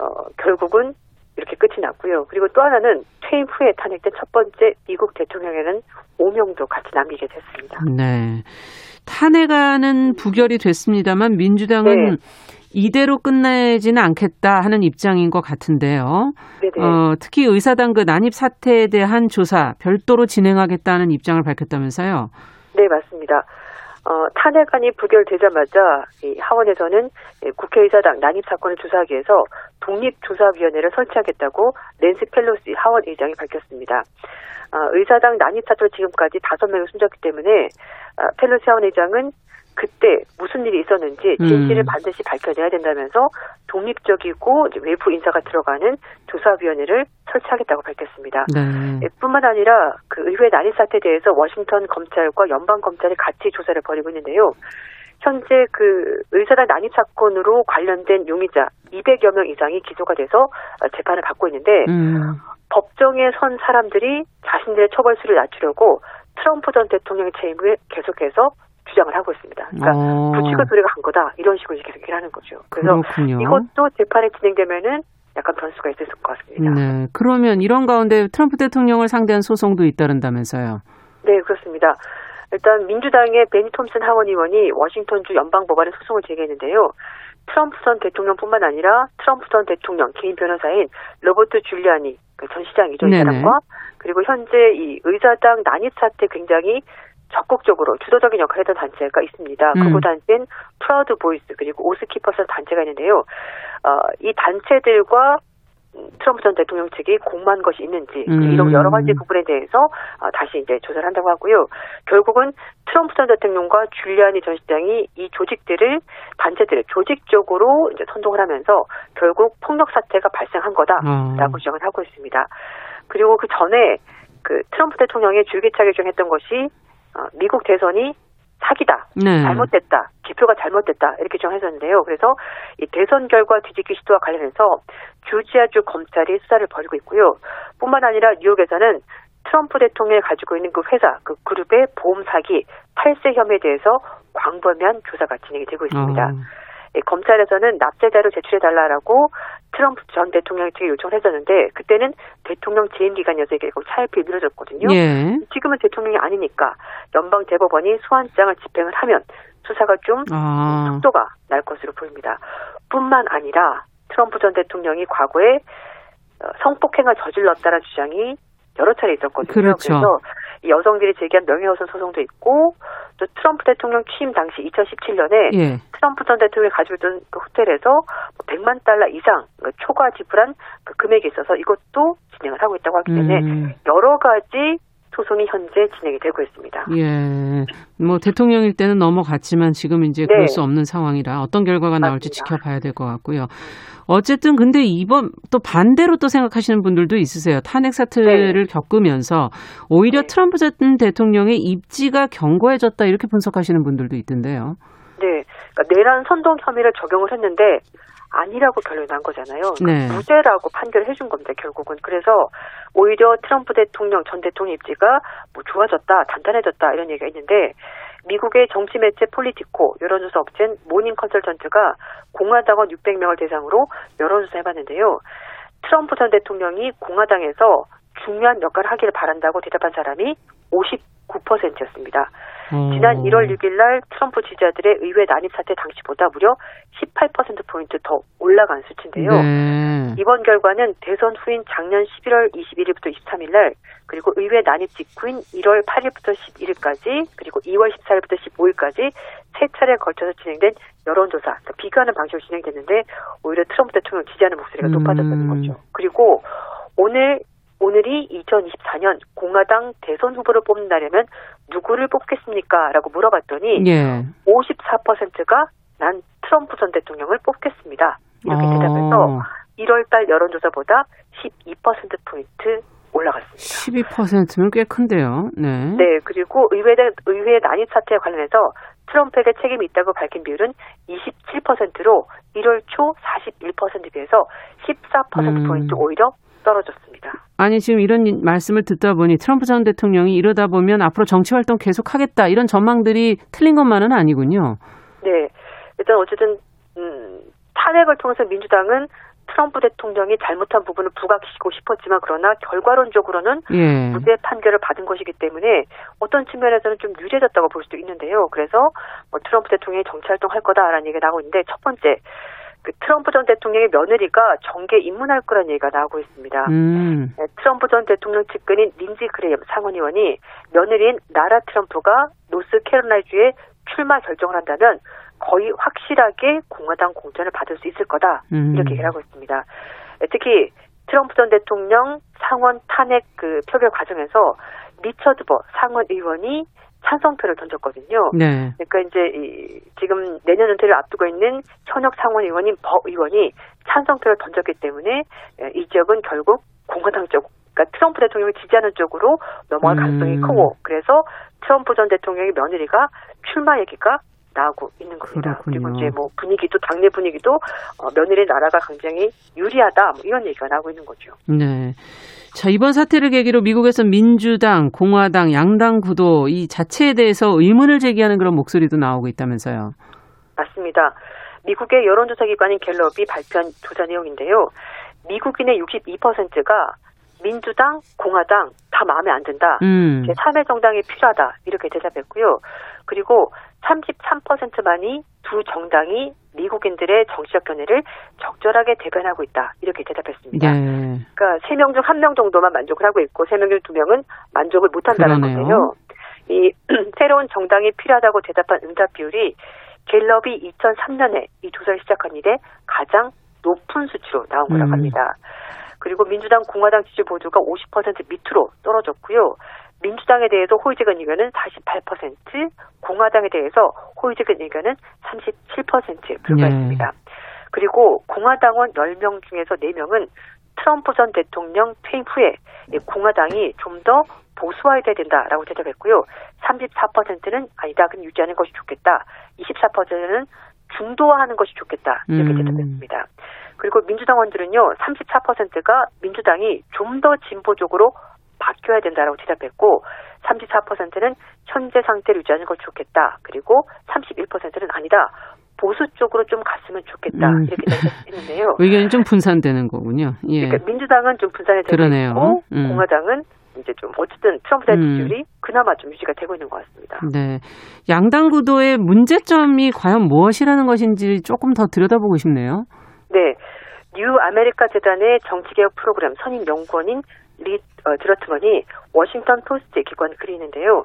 어, 결국은 이렇게 끝이 났고요. 그리고 또 하나는 퇴임 후에 탄핵된 첫 번째 미국 대통령에는 5명도 같이 남기게 됐습니다. 네. 탄핵안은 부결이 됐습니다만 민주당은 네. 이대로 끝내지는 않겠다 하는 입장인 것 같은데요. 네네. 어, 특히 의사당 그 난입 사태에 대한 조사 별도로 진행하겠다는 입장을 밝혔다면서요. 네, 맞습니다. 어, 탄핵안이 부결되자마자 이 하원에서는 이 국회의사당 난입 사건을 조사하기 위해서 독립조사위원회를 설치하겠다고 낸시 펠로시 하원 의장이 밝혔습니다. 어, 의사당 난입 사건을 지금까지 다섯 명을 숨졌기 때문에 어, 펠로시 하원 의장은 그때 무슨 일이 있었는지 진실을 음. 반드시 밝혀내야 된다면서 독립적이고 외부 인사가 들어가는 조사위원회를 설치하겠다고 밝혔습니다. 네. 예, 뿐만 아니라 그 의회 난입 사태에 대해서 워싱턴 검찰과 연방 검찰이 같이 조사를 벌이고 있는데요. 현재 그 의사당 난입 사건으로 관련된 용의자 200여 명 이상이 기소가 돼서 어, 재판을 받고 있는데 음. 법정에 선 사람들이 자신들의 처벌수를 낮추려고 트럼프 전 대통령의 책임을 계속해서 주장을 하고 있습니다. 그러니까 어. 부치고 소리가 간 거다 이런 식으로 계속 얘기를 하는 거죠. 그래서 그렇군요. 이것도 재판이 진행되면은 약간 변수가 있을 것 같습니다. 네. 그러면 이런 가운데 트럼프 대통령을 상대한 소송도 잇따른다면서요. 네, 그렇습니다. 일단 민주당의 베니 톰슨 하원 의원이 워싱턴주 연방 법원에 소송을 제기했는데요. 트럼프 전 대통령뿐만 아니라 트럼프 전 대통령 개인 변호사인 로버트 줄리아니 그전 시장이죠, 이 네네. 사람과 그리고 현재 이 의사당 난입 사태 굉장히 적극적으로 주도적인 역할을 했던 단체가 있습니다. 음. 그거 단체인 프라우드 보이스 그리고 오스키퍼스 단체가 있는데요. 어, 이 단체들과 음, 트럼프 전 대통령 측이 공모한 것이 있는지 음. 이런 여러 가지 부분에 대해서 어, 다시 이제 조사를 한다고 하고요. 결국은 트럼프 전 대통령과 줄리아니 전 시장이 이 조직들을 단체들을 조직적으로 이제 선동을 하면서 결국 폭력 사태가 발생한 거다라고 어. 주장을 하고 있습니다. 그리고 그 전에 그 트럼프 대통령의 줄기차게 주장했던 것이 어, 미국 대선이 사기다. 네. 잘못됐다. 기표가 잘못됐다. 이렇게 주장했었는데요. 그래서 이 대선 결과 뒤집기 시도와 관련해서 조지아주 검찰이 수사를 벌이고 있고요. 뿐만 아니라 뉴욕에서는 트럼프 대통령이 가지고 있는 그 회사, 그 그룹의 보험 사기, 탈세 혐의에 대해서 광범위한 조사가 진행이 되고 있습니다. 어. 예, 검찰에서는 납세자료 제출해달라고 트럼프 전 대통령 측에 요청을 했었는데 그때는 대통령 재임 기간이어서 이게 결국 차일피에 미뤄졌거든요. 예. 지금은 대통령이 아니니까 연방 대법원이 소환장을 집행을 하면 수사가 좀 아. 속도가 날 것으로 보입니다. 뿐만 아니라 트럼프 전 대통령이 과거에 어, 성폭행을 저질렀다는 주장이 여러 차례 있었거든요. 그렇죠. 래서이 여성들이 제기한 명예훼손 소송도 있고 또 트럼프 대통령 취임 당시 2017년에 예. 트럼프 전 대통령이 가지고 있던 그 호텔에서 100만 달러 이상 그 초과 지불한 그 금액이 있어서 이것도 진행을 하고 있다고 하기 때문에 음. 여러 가지 소송이 현재 진행이 되고 있습니다. 예. 뭐 대통령일 때는 넘어갔지만 지금 이제 그럴 네. 수 없는 상황이라 어떤 결과가 나올지 맞습니다. 지켜봐야 될 것 같고요. 어쨌든 근데 이번 또 반대로 또 생각하시는 분들도 있으세요. 탄핵 사태를 겪으면서 오히려 네. 트럼프 전 대통령의 입지가 견고해졌다 이렇게 분석하시는 분들도 있던데요. 네, 그러니까 내란 선동 혐의를 적용을 했는데 아니라고 결론이 난 거잖아요. 그러니까 네. 무죄라고 판결을 해준 겁니다. 결국은 그래서 오히려 트럼프 대통령 전 대통령 입지가 뭐 좋아졌다, 단단해졌다 이런 얘기가 있는데 미국의 정치 매체 폴리티코 여론조사 업체인 모닝 컨설트가 공화당원 600명을 대상으로 여론조사 해봤는데요. 트럼프 전 대통령이 공화당에서 중요한 역할을 하기를 바란다고 대답한 사람이 59%였습니다. 지난 어. 1월 6일 날 트럼프 지지자들의 의회 난입 사태 당시보다 무려 18%포인트 더 올라간 수치인데요. 네. 이번 결과는 대선 후인 작년 11월 21일부터 23일 날 그리고 의회 난입 직후인 1월 8일부터 11일까지 그리고 2월 14일부터 15일까지 세 차례에 걸쳐서 진행된 여론조사 그러니까 비교하는 방식으로 진행됐는데 오히려 트럼프 대통령 지지하는 목소리가 음. 높아졌다는 거죠. 그리고 오늘 오늘이 2024년 공화당 대선 후보를 뽑는다려면 누구를 뽑겠습니까? 라고 물어봤더니 예. 54%가 난 트럼프 전 대통령을 뽑겠습니다. 이렇게 어. 대답해서 1월달 여론조사보다 12%포인트 올라갔습니다. 12%면 꽤 큰데요. 네. 네, 그리고 의회, 의회 난입 사태에 관련해서 트럼프에게 책임이 있다고 밝힌 비율은 27%로 1월 초 41%에 비해서 14%포인트 음. 오히려 떨어졌습니다. 아니 지금 이런 말씀을 듣다 보니 트럼프 전 대통령이 이러다 보면 앞으로 정치 활동 계속 하겠다 이런 전망들이 틀린 것만은 아니군요. 네. 일단 어쨌든 음, 탄핵을 통해서 민주당은 트럼프 대통령이 잘못한 부분을 부각시키고 싶었지만 그러나 결과론적으로는 예. 무죄 판결을 받은 것이기 때문에 어떤 측면에서는 좀 유리해졌다고 볼 수도 있는데요. 그래서 뭐 트럼프 대통령이 정치 활동할 거다라는 얘기가 나오고 있는데 첫 번째 그 트럼프 전 대통령의 며느리가 정계 입문할 거라는 얘기가 나오고 있습니다. 음. 네, 트럼프 전 대통령 측근인 린지 그레이엄 상원의원이 며느리인 나라 트럼프가 노스캐롤라이주에 출마 결정을 한다면 거의 확실하게 공화당 공천을 받을 수 있을 거다 음. 이렇게 얘기를 하고 있습니다. 네, 특히 트럼프 전 대통령 상원 탄핵 그 표결 과정에서 리처드 버 상원 의원이 찬성표를 던졌거든요. 네. 그러니까 이제 이, 지금 내년 은퇴를 앞두고 있는 현역 상원 의원인 버 의원이 찬성표를 던졌기 때문에 예, 이 지역은 결국 공화당 쪽, 그러니까 트럼프 대통령을 지지하는 쪽으로 넘어갈 음. 가능성이 크고 그래서 트럼프 전 대통령의 며느리가 출마 얘기가 나오고 있는 겁니다. 그렇군요. 그리고 이제 뭐 분위기도 당내 분위기도 어, 며느리 나라가 굉장히 유리하다 뭐 이런 얘기가 나오고 있는 거죠. 네. 자, 이번 사태를 계기로 미국에서 민주당, 공화당, 양당 구도 이 자체에 대해서 의문을 제기하는 그런 목소리도 나오고 있다면서요. 맞습니다. 미국의 여론조사 기관인 갤럽이 발표한 조사 내용인데요. 미국인의 62%가 민주당, 공화당 다 마음에 안 든다. 음. 제3의 정당이 필요하다. 이렇게 대답했고요. 그리고 33%만이 두 정당이 미국인들의 정치적 견해를 적절하게 대변하고 있다. 이렇게 대답했습니다. 네. 그러니까 3명 중 1명 정도만 만족을 하고 있고 3명 중 2명은 만족을 못 한다는 그러네요. 건데요. 이 <clears throat> 새로운 정당이 필요하다고 대답한 응답 비율이 갤럽이 2003년에 이 조사를 시작한 이래 가장 높은 수치로 나온 거라고 음. 합니다. 그리고 민주당, 공화당 지지 모두가 50% 밑으로 떨어졌고요. 민주당에 대해서 호의적인 의견은 48%, 공화당에 대해서 호의적인 의견은 37% 불과했습니다. 네. 그리고 공화당원 10명 중에서 4명은 트럼프 전 대통령 퇴임 후에 공화당이 좀 더 보수화해야 된다라고 대답했고요. 34%는 아니다, 그냥 유지하는 것이 좋겠다. 24%는 중도화하는 것이 좋겠다. 이렇게 음. 대답했습니다. 그리고 민주당원들은요, 34%가 민주당이 좀 더 진보적으로 바뀌어야 된다라고 대답했고 34%는 현재 상태를 유지하는 걸 좋겠다. 그리고 31%는 아니다. 보수 쪽으로 좀 갔으면 좋겠다 음. 이렇게 했는데요. <laughs> 의견이 좀 분산되는 거군요. 예. 그러니까 민주당은 좀 분산이 되고. 있고 음. 공화당은 이제 좀 어쨌든 트럼프 대 음. 지지율이 그나마 좀 유지가 되고 있는 것 같습니다. 네, 양당 구도의 문제점이 과연 무엇이라는 것인지 조금 더 들여다보고 싶네요. 네, 뉴 아메리카 재단의 정치개혁 프로그램 선임 연구원인 리 어, 드러트먼이 워싱턴 포스트의 기고한 글인데요.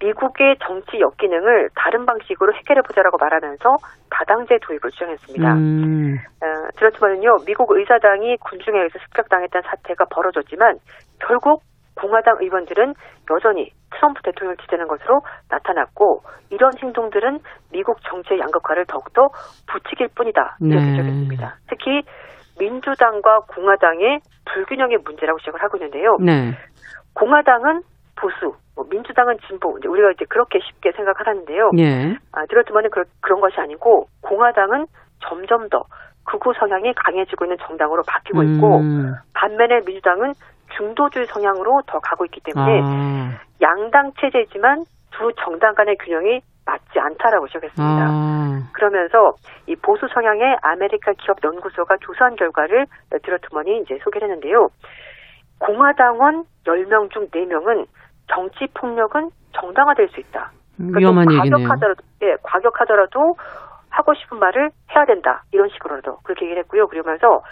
미국의 정치 역기능을 다른 방식으로 해결해보자라고 말하면서 다당제 도입을 주장했습니다. 음. 어, 드러트먼은요, 미국 의사당이 군중에 의해서 습격당했던 사태가 벌어졌지만 결국 공화당 의원들은 여전히 트럼프 대통령을 지지하는 것으로 나타났고 이런 행동들은 미국 정치의 양극화를 더욱더 부추길 뿐이다 이렇게 네. 지적했습니다. 특히 민주당과 공화당의 불균형의 문제라고 시작을 하고 있는데요. 네. 공화당은 보수, 뭐 민주당은 진보. 이제 우리가 이제 그렇게 쉽게 생각하는데요. 예. 아, 들었지만은 그, 그런 것이 아니고 공화당은 점점 더 극우 성향이 강해지고 있는 정당으로 바뀌고 있고 음. 반면에 민주당은 중도주의 성향으로 더 가고 있기 때문에 아. 양당 체제지만 두 정당 간의 균형이 맞지 않다라고 지적했습니다. 아. 그러면서 이 보수 성향의 아메리카 기업 연구소가 조사한 결과를 드러트먼이 이제 소개를 했는데요. 공화당원 10명 중 4명은 정치 폭력은 정당화될 수 있다. 그러니까 위험한 얘기네요. 과격하더라도, 예, 과격하더라도 하고 싶은 말을 해야 된다. 이런 식으로도 그렇게 얘기를 했고요. 그러면서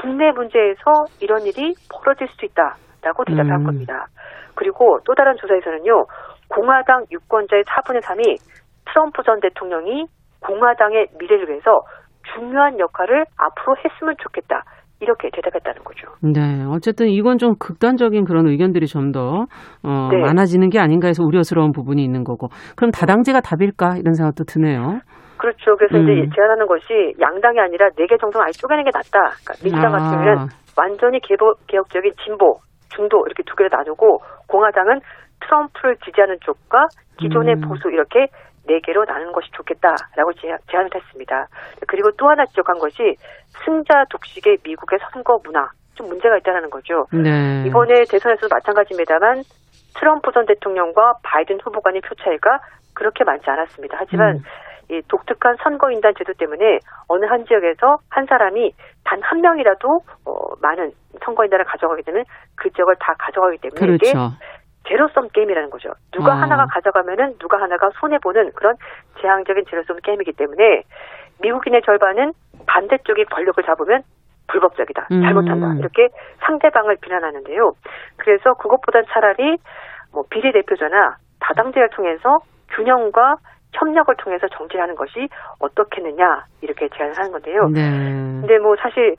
국내 문제에서 이런 일이 벌어질 수 있다 라고 대답한 음. 겁니다. 그리고 또 다른 조사에서는요. 공화당 유권자의 4분의 3이 트럼프 전 대통령이 공화당의 미래를 위해서 중요한 역할을 앞으로 했으면 좋겠다. 이렇게 대답했다는 거죠. 네, 어쨌든 이건 좀 극단적인 그런 의견들이 좀더 어, 네. 많아지는 게 아닌가 해서 우려스러운 부분이 있는 거고. 그럼 다당제가 답일까 이런 생각도 드네요. 그렇죠. 그래서 음. 이제 제안하는 것이 양당이 아니라 네 개 정도는 아예 쪼개는 게 낫다. 그러니까 민주당 아. 같은 경우는 완전히 개보, 개혁적인 진보, 중도 이렇게 두 개로 나누고 공화당은 트럼프를 지지하는 쪽과 기존의 음. 보수 이렇게 네 개로 나누는 것이 좋겠다라고 제안을 했습니다. 그리고 또 하나 지적한 것이 승자 독식의 미국의 선거 문화 좀 문제가 있다는 거죠. 네. 이번에 대선에서도 마찬가지입니다만 트럼프 전 대통령과 바이든 후보 간의 표 차이가 그렇게 많지 않았습니다. 하지만 음. 이 독특한 선거인단 제도 때문에 어느 한 지역에서 한 사람이 단 한 명이라도 어, 많은 선거인단을 가져가게 되면 그 지역을 다 가져가기 때문에 그렇죠. 이게 제로섬 게임이라는 거죠. 누가 어. 하나가 가져가면은 누가 하나가 손해 보는 그런 재앙적인 제로섬 게임이기 때문에 미국인의 절반은 반대쪽이 권력을 잡으면 불법적이다, 음. 잘못한다 이렇게 상대방을 비난하는데요. 그래서 그것보단 차라리 뭐 비례 대표제나 다당제를 통해서 균형과 협력을 통해서 정치하는 것이 어떻겠느냐 이렇게 제안을 하는 건데요. 네. 근데 뭐 사실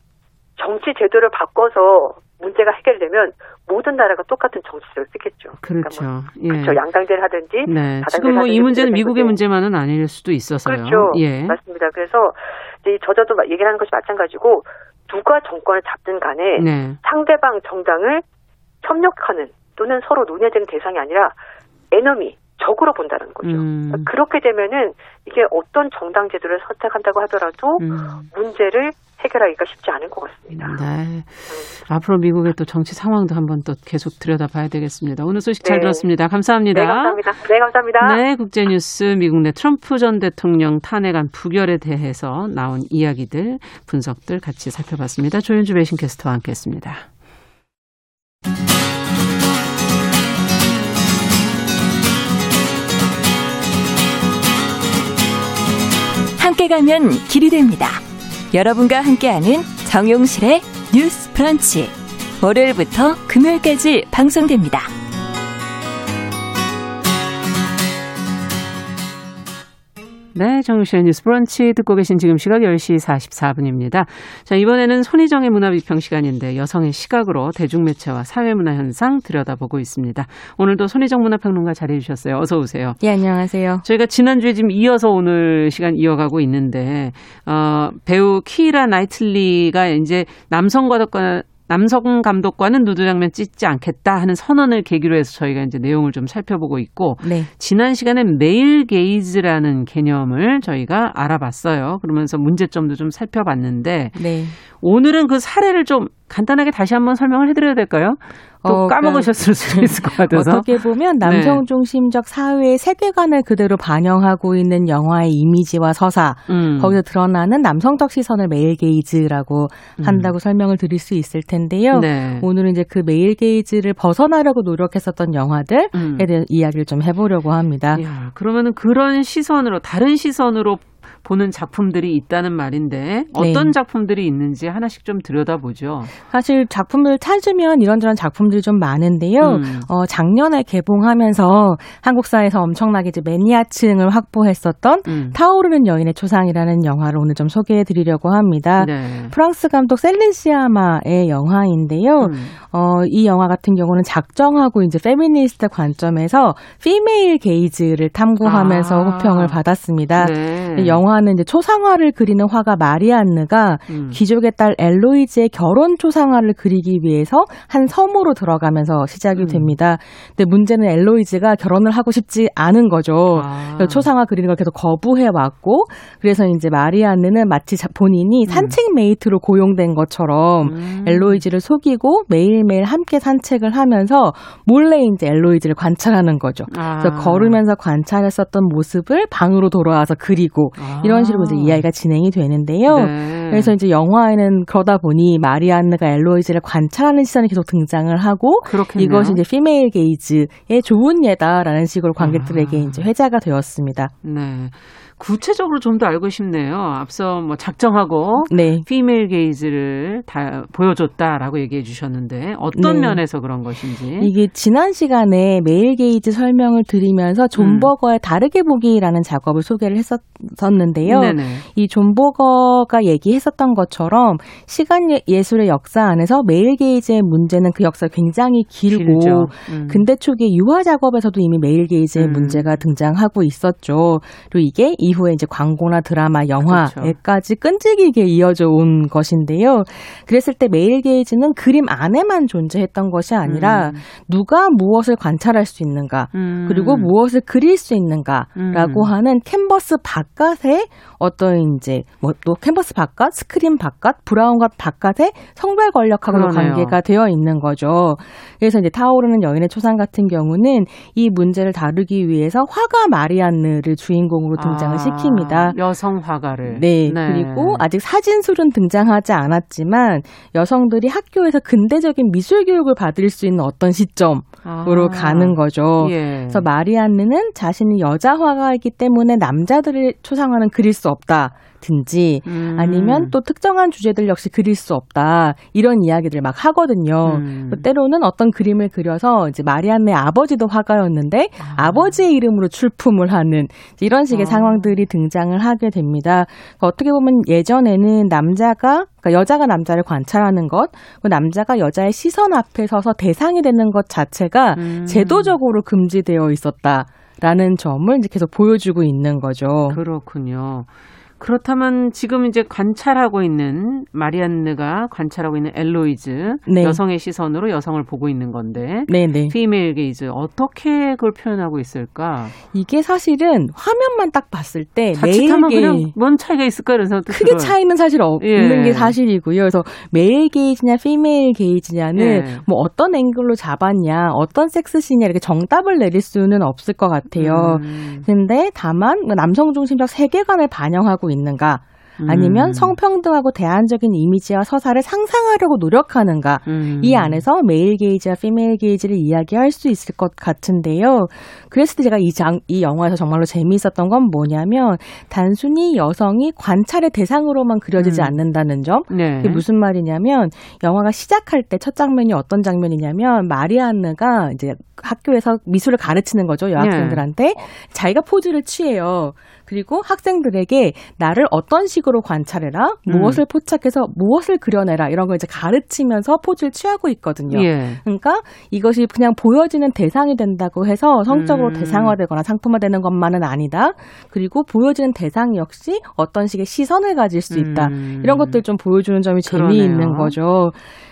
정치 제도를 바꿔서 문제가 해결되면 모든 나라가 똑같은 정치제를 쓰겠죠. 그렇죠. 그러니까 뭐, 예. 그렇죠. 양당제를 하든지 네. 지금 뭐 이 문제는 미국의 문제만은 아닐 수도 있어서요. 그렇죠. 예. 맞습니다. 그래서 이제 저자도 얘기하는 것이 마찬가지고 누가 정권을 잡든 간에 네. 상대방 정당을 협력하는 또는 서로 논의되는 대상이 아니라 에너미 적으로 본다는 거죠. 음. 그렇게 되면은 이게 어떤 정당 제도를 선택한다고 하더라도 음. 문제를 해결하기가 쉽지 않을 것 같습니다. 네. 음. 앞으로 미국의 또 정치 상황도 한번 또 계속 들여다봐야 되겠습니다. 오늘 소식 잘 네. 들었습니다. 감사합니다. 네, 감사합니다. 네, 감사합니다. 네, 국제뉴스 미국 내 트럼프 전 대통령 탄핵안 부결에 대해서 나온 이야기들, 분석들 같이 살펴봤습니다. 조윤주 배신 캐스터와 함께했습니다. 함께 가면 길이 됩니다. 여러분과 함께하는 정용실의 뉴스 브런치. 월요일부터 금요일까지 방송됩니다. 네, 정유실의 뉴스 브런치 듣고 계신 지금 시각 10시 44분입니다. 자, 이번에는 손희정의 문화비평 시간인데 여성의 시각으로 대중매체와 사회문화 현상 들여다보고 있습니다. 오늘도 손희정 문화평론가 자리해 주셨어요. 어서 오세요. 예, 안녕하세요. 저희가 지난주에 지금 이어서 오늘 시간 이어가고 있는데, 어, 배우 키라 나이틀리가 이제 남성과덕과 남성 감독과는 누드 장면 찍지 않겠다 하는 선언을 계기로 해서 저희가 이제 내용을 좀 살펴보고 있고 네. 지난 시간에 메일 게이즈라는 개념을 저희가 알아봤어요. 그러면서 문제점도 좀 살펴봤는데 네. 오늘은 그 사례를 좀 간단하게 다시 한번 설명을 해드려야 될까요? 또 어, 까먹으셨을 수도 있을 것 같아서. 어떻게 보면 네. 남성 중심적 사회의 세계관을 그대로 반영하고 있는 영화의 이미지와 서사, 음. 거기서 드러나는 남성적 시선을 메일 게이즈라고 한다고 설명을 드릴 수 있을 텐데요. 음. 네. 오늘은 이제 그 메일 게이즈를 벗어나려고 노력했었던 영화들에 음. 대한 이야기를 좀 해보려고 합니다. 야, 그러면은 그런 시선으로 다른 시선으로 보는 작품들이 있다는 말인데 어떤 네. 작품들이 있는지 하나씩 좀 들여다보죠. 사실 작품을 찾으면 이런저런 작품들이 좀 많은데요. 음. 어, 작년에 개봉하면서 한국사에서 엄청나게 이제 매니아층을 확보했었던 음. 타오르는 여인의 초상이라는 영화를 오늘 좀 소개해 드리려고 합니다. 네. 프랑스 감독 셀린 시아마의 영화인데요. 음. 어, 이 영화 같은 경우는 작정하고 이제 페미니스트 관점에서 female gaze를 탐구하면서 아. 호평을 받았습니다. 네. 영화 는 이제 초상화를 그리는 화가 마리안느가 음. 귀족의 딸 엘로이즈의 결혼 초상화를 그리기 위해서 한 섬으로 들어가면서 시작이 음. 됩니다. 근데 문제는 엘로이즈가 결혼을 하고 싶지 않은 거죠. 아. 초상화 그리는 걸 계속 거부해 왔고 그래서 이제 마리안느는 마치 자- 본인이 산책 mate로 고용된 것처럼 음. 엘로이즈를 속이고 매일매일 함께 산책을 하면서 몰래 이제 엘로이즈를 관찰하는 거죠. 아. 그래서 걸으면서 관찰했었던 모습을 방으로 돌아와서 그리고 아. 이런 식으로 이제 이야기가 진행이 되는데요. 네. 그래서 이제 영화에는 그러다 보니 마리안느가 엘로이즈를 관찰하는 시선이 계속 등장을 하고 그렇겠네요. 이것이 이제 피메일 게이즈의 좋은 예다라는 식으로 관객들에게 아. 이제 회자가 되었습니다. 네. 구체적으로 좀 더 알고 싶네요. 앞서 뭐 작정하고 네. 피메일 게이즈를 다 보여줬다라고 얘기해 주셨는데 어떤 네. 면에서 그런 것인지. 이게 지난 시간에 male gaze 설명을 드리면서 존 음. 버거의 다르게 보기라는 작업을 소개를 했었는데요. 네네. 이 존 버거가 얘기했었던 것처럼 시간 예- 예술의 역사 안에서 male gaze의 문제는 그 역사 굉장히 길고. 음. 근대 초기 유화 작업에서도 이미 male gaze의 음. 문제가 등장하고 있었죠. 그리고 이게 이 후에 이제 광고나 드라마, 영화에까지 끈질기게 이어져 온 것인데요. 그랬을 때 male gaze는 그림 안에만 존재했던 것이 아니라 음. 누가 무엇을 관찰할 수 있는가, 음. 그리고 무엇을 그릴 수 있는가라고 음. 하는 캔버스 바깥에 어떤 이제 뭐 또 캔버스 바깥, 스크린 바깥, 브라운관 바깥에 성별 권력하고도. 관계가 되어 있는 거죠. 그래서 이제 타오르는 여인의 초상 같은 경우는 이 문제를 다루기 위해서 화가 마리안느를 주인공으로 등장을 아, 시킵니다. 여성 화가를. 네, 그리고 아직 사진술은 등장하지 않았지만 여성들이 학교에서 근대적인 미술 교육을 받을 수 있는 어떤 시점으로 아. 가는 거죠. 예. 그래서 마리안느는 자신이 여자 화가이기 때문에 남자들의 초상화는 그릴 수 없다 든지 음. 아니면 또 특정한 주제들 역시 그릴 수 없다 이런 이야기들을 막 하거든요. 음. 또 때로는 어떤 그림을 그려서 이제 마리안네 아버지도 화가였는데 아버지의 이름으로 출품을 하는 이런 식의 아. 상황들이 등장을 하게 됩니다. 그러니까 어떻게 보면 예전에는 남자가 그러니까 여자가 남자를 관찰하는 것, 그 남자가 여자의 시선 앞에 서서 대상이 되는 것 자체가 음. 제도적으로 금지되어 있었다라는 점을 이제 계속 보여주고 있는 거죠. 그렇군요. 그렇다면 지금 이제 관찰하고 있는 마리안느가 관찰하고 있는 엘로이즈 네. 여성의 시선으로 여성을 보고 있는 건데 네네. female gaze 어떻게 그걸 표현하고 있을까? 이게 사실은 화면만 딱 봤을 때 자칫하면 그냥 뭔 차이가 있을까 그래서 크게 차이는 사실 없는 예. 게 사실이고요. 그래서 male gaze냐 female gaze냐는 예. 뭐 어떤 앵글로 잡았냐, 어떤 섹스씬이냐 이렇게 정답을 내릴 수는 없을 것 같아요. 음. 근데 다만 뭐 남성 중심적 세계관을 반영하고 있는가 아니면 음. 성평등하고 대안적인 이미지와 서사를 상상하려고 노력하는가 음. 이 안에서 male gaze와 female gaze를 이야기할 수 있을 것 같은데요. 그랬을 때 제가 이, 장, 이 영화에서 정말로 재미있었던 건 뭐냐면 단순히 여성이 관찰의 대상으로만 그려지지 음. 않는다는 점. 네. 그게 무슨 말이냐면 영화가 시작할 때 첫 장면이 어떤 장면이냐면 마리안느가 이제 학교에서 미술을 가르치는 거죠 여학생들한테 네. 자기가 포즈를 취해요. 그리고 학생들에게 나를 어떤 식으로 관찰해라, 음. 무엇을 포착해서 무엇을 그려내라 이런 걸 이제 가르치면서 포즈를 취하고 있거든요. 예. 그러니까 이것이 그냥 보여지는 대상이 된다고 해서 성적으로 음. 대상화되거나 상품화되는 것만은 아니다. 그리고 보여지는 대상 역시 어떤 식의 시선을 가질 수 있다. 음. 이런 것들 좀 보여주는 점이 재미있는 그러네요. 거죠.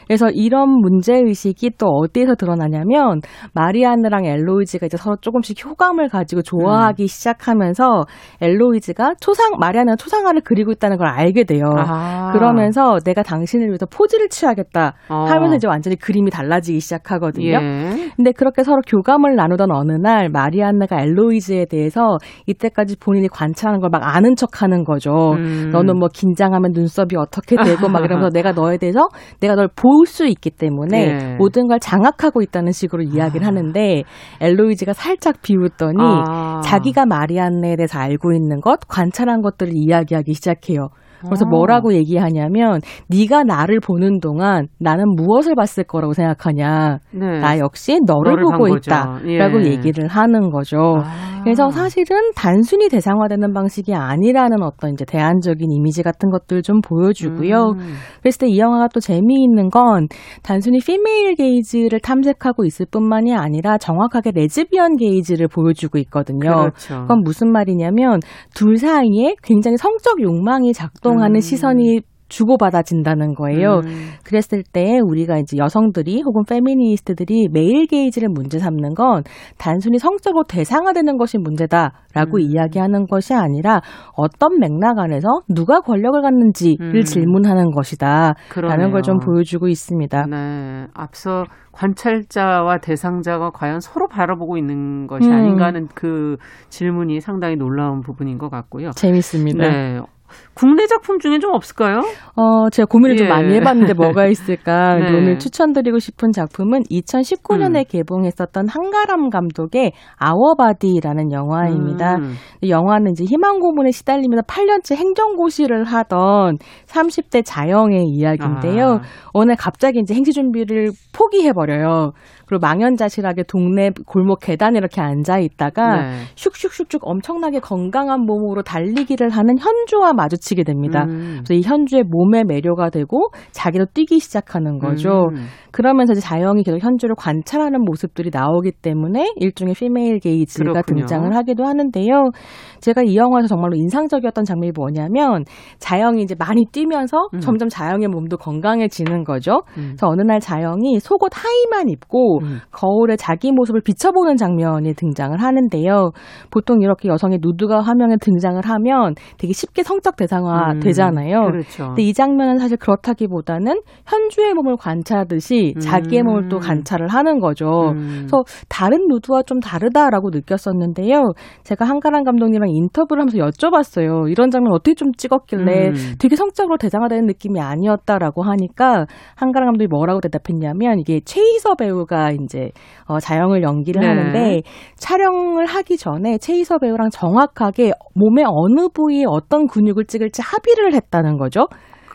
그래서 이런 문제 의식이 또 어디에서 드러나냐면 마리아느랑 엘로이즈가 이제 서로 조금씩 효감을 가지고 좋아하기 음. 시작하면서 엘로이즈가 초상, 마리아느가 초상화를 그리고 있다는 걸 알게 돼요. 아. 그러면서 내가 당신을 위해서 포즈를 취하겠다 어. 하면서 이제 완전히 그림이 달라지기 시작하거든요. 예. 근데 그렇게 서로 교감을 나누던 어느 날 마리아느가 엘로이즈에 대해서 이때까지 본인이 관찰하는 걸 막 아는 척 하는 거죠. 음. 너는 뭐 긴장하면 눈썹이 어떻게 되고 막 이러면서 <laughs> 내가 너에 대해서 내가 널 보, 볼수 있기 때문에 네. 모든 걸 장악하고 있다는 식으로 이야기를 아. 하는데 엘로이즈가 살짝 비웃더니 아. 자기가 마리안네에 대해서 알고 있는 것, 관찰한 것들을 이야기하기 시작해요. 그래서 아. 뭐라고 얘기하냐면 네가 나를 보는 동안 나는 무엇을 봤을 거라고 생각하냐. 네. 나 역시 너를, 너를 보고 있다라고 예. 얘기를 하는 거죠. 아. 그래서 사실은 단순히 대상화되는 방식이 아니라는 어떤 이제 대안적인 이미지 같은 것들 좀 보여주고요. 음. 그랬을 때 이 영화가 또 재미있는 건 단순히 female gaze를 탐색하고 있을 뿐만이 아니라 정확하게 레즈비언 gaze를 보여주고 있거든요. 그렇죠. 그건 무슨 말이냐면 둘 사이에 굉장히 성적 욕망이 작동 작동하는 음. 시선이 주고받아진다는 거예요. 음. 그랬을 때 우리가 이제 여성들이 혹은 페미니스트들이 male gaze를 문제 삼는 건 단순히 성적으로 대상화되는 것이 문제다라고 음. 이야기하는 것이 아니라 어떤 맥락 안에서 누가 권력을 갖는지를 음. 질문하는 것이다라는 걸 좀 보여주고 있습니다. 네. 앞서 관찰자와 대상자가 과연 서로 바라보고 있는 것이 음. 아닌가 하는 그 질문이 상당히 놀라운 부분인 것 같고요. 재밌습니다. 네. 국내 작품 중에 좀 없을까요? 어, 제가 고민을 예. 좀 많이 해봤는데 뭐가 <laughs> 있을까. 네. 오늘 추천드리고 싶은 작품은 2019년에 음. 개봉했었던 한가람 감독의 아워바디라는 영화입니다. 음. 영화는 이제 희망 고문에 시달리면서 8년째 행정고시를 하던 30대 자영의 이야기인데요. 아. 오늘 갑자기 이제 행시 준비를 포기해버려요. 그리고 망연자실하게 동네 골목 계단에 이렇게 앉아 있다가 네. 슉슉슉슉 엄청나게 건강한 몸으로 달리기를 하는 현주와 마주치게 됩니다. 음. 그래서 이 현주의 몸에 매료가 되고 자기도 뛰기 시작하는 거죠. 음. 그러면서 이제 자영이 계속 현주를 관찰하는 모습들이 나오기 때문에 일종의 피메일 게이지가 그렇군요. 등장을 하기도 하는데요. 제가 이 영화에서 정말로 인상적이었던 장면이 뭐냐면 자영이 이제 많이 뛰면서 음. 점점 자영의 몸도 건강해지는 거죠. 음. 그래서 어느 날 자영이 속옷 하의만 입고 음. 거울에 자기 모습을 비춰보는 장면이 등장을 하는데요. 보통 이렇게 여성의 누드가 화면에 등장을 하면 되게 쉽게 성적 대상화 음. 되잖아요. 그렇죠. 근데 이 장면은 사실 그렇다기보다는 현주의 몸을 관찰하듯이 자기의 몸을 또 음. 관찰을 하는 거죠. 음. 그래서 다른 누드와 좀 다르다라고 느꼈었는데요. 제가 한가람 감독님이랑 인터뷰를 하면서 여쭤봤어요. 이런 장면 어떻게 좀 찍었길래 되게 성적으로 대상화되는 느낌이 아니었다라고 하니까 한가람 감독이 뭐라고 대답했냐면 이게 최희서 배우가 이제 어, 자영을 연기를 네. 하는데 촬영을 하기 전에 최희서 배우랑 정확하게 몸의 어느 부위에 어떤 근육을 찍을지 합의를 했다는 거죠.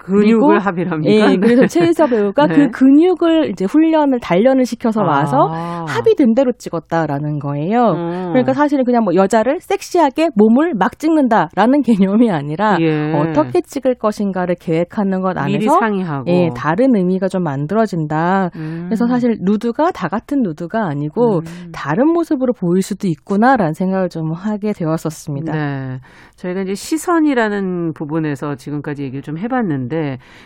근육을 합의합니까? 예, 네. 그래서 최희서 배우가 네. 그 근육을 이제 훈련을 단련을 시켜서 아. 와서 아. 합의된 대로 찍었다라는 거예요. 음. 그러니까 사실은 그냥 뭐 여자를 섹시하게 몸을 막 찍는다라는 <laughs> 개념이 아니라 예. 어떻게 찍을 것인가를 계획하는 것 안에서 상의하고. 예, 다른 의미가 좀 만들어진다. 음. 그래서 사실 누드가 다 같은 누드가 아니고 음. 다른 모습으로 보일 수도 있구나라는 생각을 좀 하게 되었었습니다. 네. 저희가 이제 시선이라는 부분에서 지금까지 얘기를 좀 해봤는데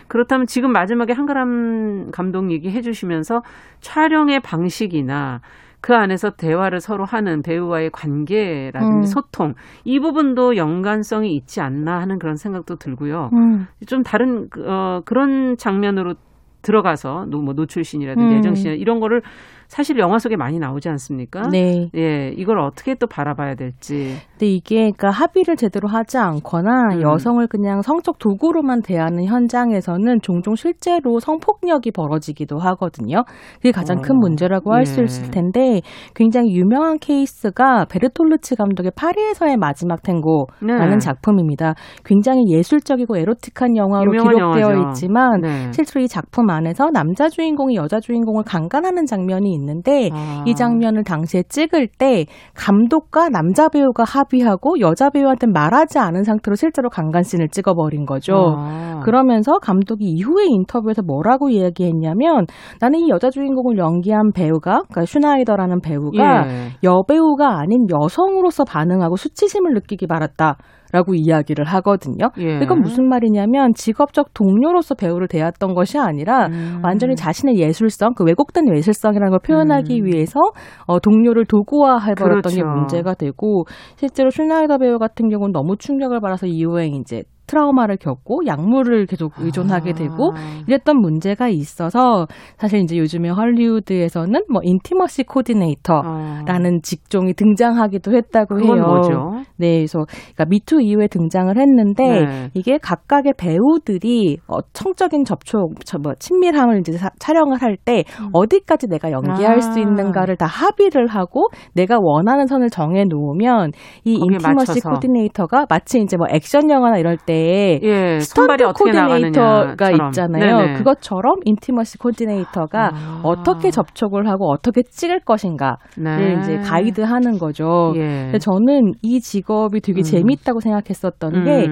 그렇다면 지금 마지막에 한가람 감독 얘기 해 주시면서 촬영의 방식이나 그 안에서 대화를 서로 하는 배우와의 관계라든지 음. 소통 이 부분도 연관성이 있지 않나 하는 그런 생각도 들고요. 음. 좀 다른 어, 그런 장면으로 들어가서 뭐 노출신이라든지 음. 애정신 이런 거를 사실 영화 속에 많이 나오지 않습니까? 네. 예, 이걸 어떻게 또 바라봐야 될지. 근데 이게 그러니까 합의를 제대로 하지 않거나 음. 여성을 그냥 성적 도구로만 대하는 현장에서는 종종 실제로 성폭력이 벌어지기도 하거든요. 그게 가장 어. 큰 문제라고 할수 예. 있을 텐데 굉장히 유명한 케이스가 베르톨루치 감독의 파리에서의 마지막 탱고라는 네. 작품입니다. 굉장히 예술적이고 에로틱한 영화로 기록되어 영화죠. 있지만 네. 실제로 이 작품 안에서 남자 주인공이 여자 주인공을 강간하는 장면이 있는데 아. 이 장면을 당시에 찍을 때 감독과 남자 배우가 합의하고 여자 배우한테 말하지 않은 상태로 실제로 강간 씬을 찍어버린 거죠. 아. 그러면서 감독이 이후에 인터뷰에서 뭐라고 이야기했냐면 나는 이 여자 주인공을 연기한 배우가 그러니까 슈나이더라는 배우가 예. 여배우가 아닌 여성으로서 반응하고 수치심을 느끼기 바랐다. 라고 이야기를 하거든요. 예. 이건 무슨 말이냐면 직업적 동료로서 배우를 대했던 것이 아니라 음. 완전히 자신의 예술성, 그 왜곡된 예술성이라는 걸 표현하기 음. 위해서 어, 동료를 도구화해버렸던 게 그렇죠. 문제가 되고 실제로 슈나이더 배우 같은 경우는 너무 충격을 받아서 이후에 이제 트라우마를 겪고 약물을 계속 의존하게 되고 아. 이랬던 문제가 있어서 사실 이제 요즘에 헐리우드에서는 뭐 intimacy 코디네이터라는 어. 직종이 등장하기도 했다고 해요. 뭐죠? 네, 그래서 그러니까 미투 이후에 등장을 했는데 네. 이게 각각의 배우들이 어, 성적인 접촉, 저, 뭐 친밀함을 이제 사- 촬영을 할 때 어디까지 내가 연기할 아. 수 있는가를 다 합의를 하고 내가 원하는 선을 정해 놓으면 이 intimacy 맞춰서. 코디네이터가 마치 이제 뭐 액션 영화나 이럴 때 예, 스턴트 코디네이터가. 있잖아요. 네네. 그것처럼 intimacy 코디네이터가 아. 어떻게 접촉을 하고 어떻게 찍을 것인가를 네. 이제 가이드하는 거죠. 예. 근데 저는 이 직업이 되게 음. 재밌다고 생각했었던 음. 게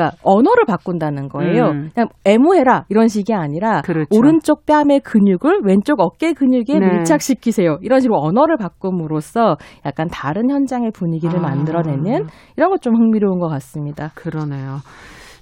그러니까 언어를 바꾼다는 거예요. 음. 그냥 애무해라 이런 식이 아니라 그렇죠. 오른쪽 뺨의 근육을 왼쪽 어깨 근육에 네. 밀착시키세요. 이런 식으로 언어를 바꿈으로써 약간 다른 현장의 분위기를 아. 만들어내는 이런 것 좀 흥미로운 것 같습니다. 그러네요.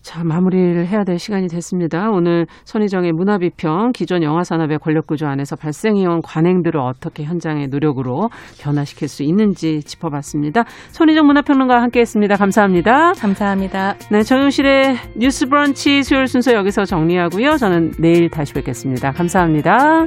자, 마무리를 해야 될 시간이 됐습니다. 오늘 손희정의 문화비평, 기존 영화산업의 권력구조 안에서 발생해온 관행들을 어떻게 현장의 노력으로 변화시킬 수 있는지 짚어봤습니다. 손희정 문화평론가와 함께했습니다. 감사합니다. 감사합니다. 네, 정용실의 뉴스 브런치 수요일 순서 여기서 정리하고요. 저는 내일 다시 뵙겠습니다. 감사합니다.